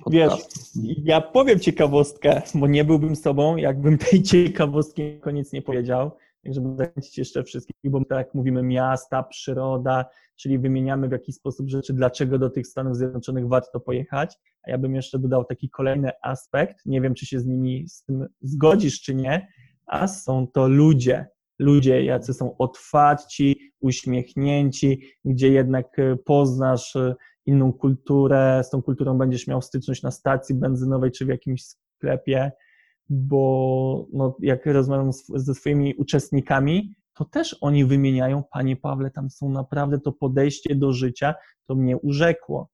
Wiesz, podcastu. ja powiem ciekawostkę, bo nie byłbym sobą, jakbym tej ciekawostki koniec nie powiedział. Żeby zachęcić jeszcze wszystkich, bo tak mówimy miasta, przyroda, czyli wymieniamy w jakiś sposób rzeczy, dlaczego do tych Stanów Zjednoczonych warto pojechać. A ja bym jeszcze dodał taki kolejny aspekt, nie wiem, czy się z nimi z tym zgodzisz, czy nie, a są to ludzie. Ludzie, jacy są otwarci, uśmiechnięci, gdzie jednak e, poznasz e, inną kulturę, z tą kulturą będziesz miał styczność na stacji benzynowej czy w jakimś sklepie, bo no, jak rozmawiam z, ze swoimi uczestnikami, to też oni wymieniają, panie Pawle, tam są naprawdę to podejście do życia, to mnie urzekło.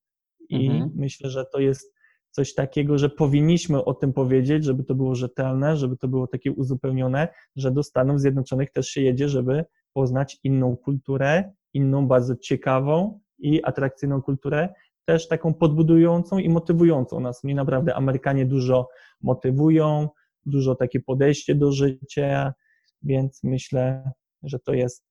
I Mhm. myślę, że to jest coś takiego, że powinniśmy o tym powiedzieć, żeby to było rzetelne, żeby to było takie uzupełnione, że do Stanów Zjednoczonych też się jedzie, żeby poznać inną kulturę, inną, bardzo ciekawą i atrakcyjną kulturę, też taką podbudującą i motywującą nas. Mnie naprawdę Amerykanie dużo motywują, dużo takie podejście do życia, więc myślę, że to jest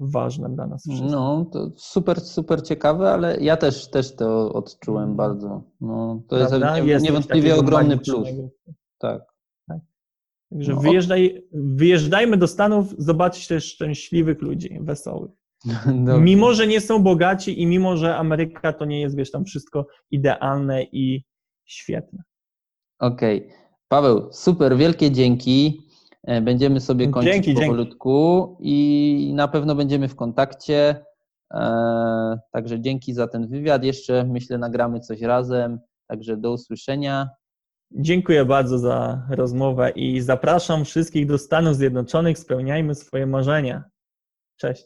ważne dla nas wszystkich. No, to super, super ciekawe, ale ja też, też to odczułem Mhm. bardzo. No, to jest Prawda? Jest niewątpliwie ogromny plus. magicznego. Tak. Także No, wyjeżdżaj, wyjeżdżajmy do Stanów, zobaczyć też szczęśliwych ludzi, wesołych. Dobrze. Mimo, że nie są bogaci i mimo, że Ameryka to nie jest, wiesz, tam wszystko idealne i świetne. Okej. Paweł, super, wielkie dzięki. E, Będziemy sobie kończyć Dzięki, dzięki. powolutku i na pewno będziemy w kontakcie. E, Także dzięki za ten wywiad. Jeszcze myślę, nagramy coś razem. Także do usłyszenia. Dziękuję bardzo za rozmowę i zapraszam wszystkich do Stanów Zjednoczonych. Spełniajmy swoje marzenia. Cześć.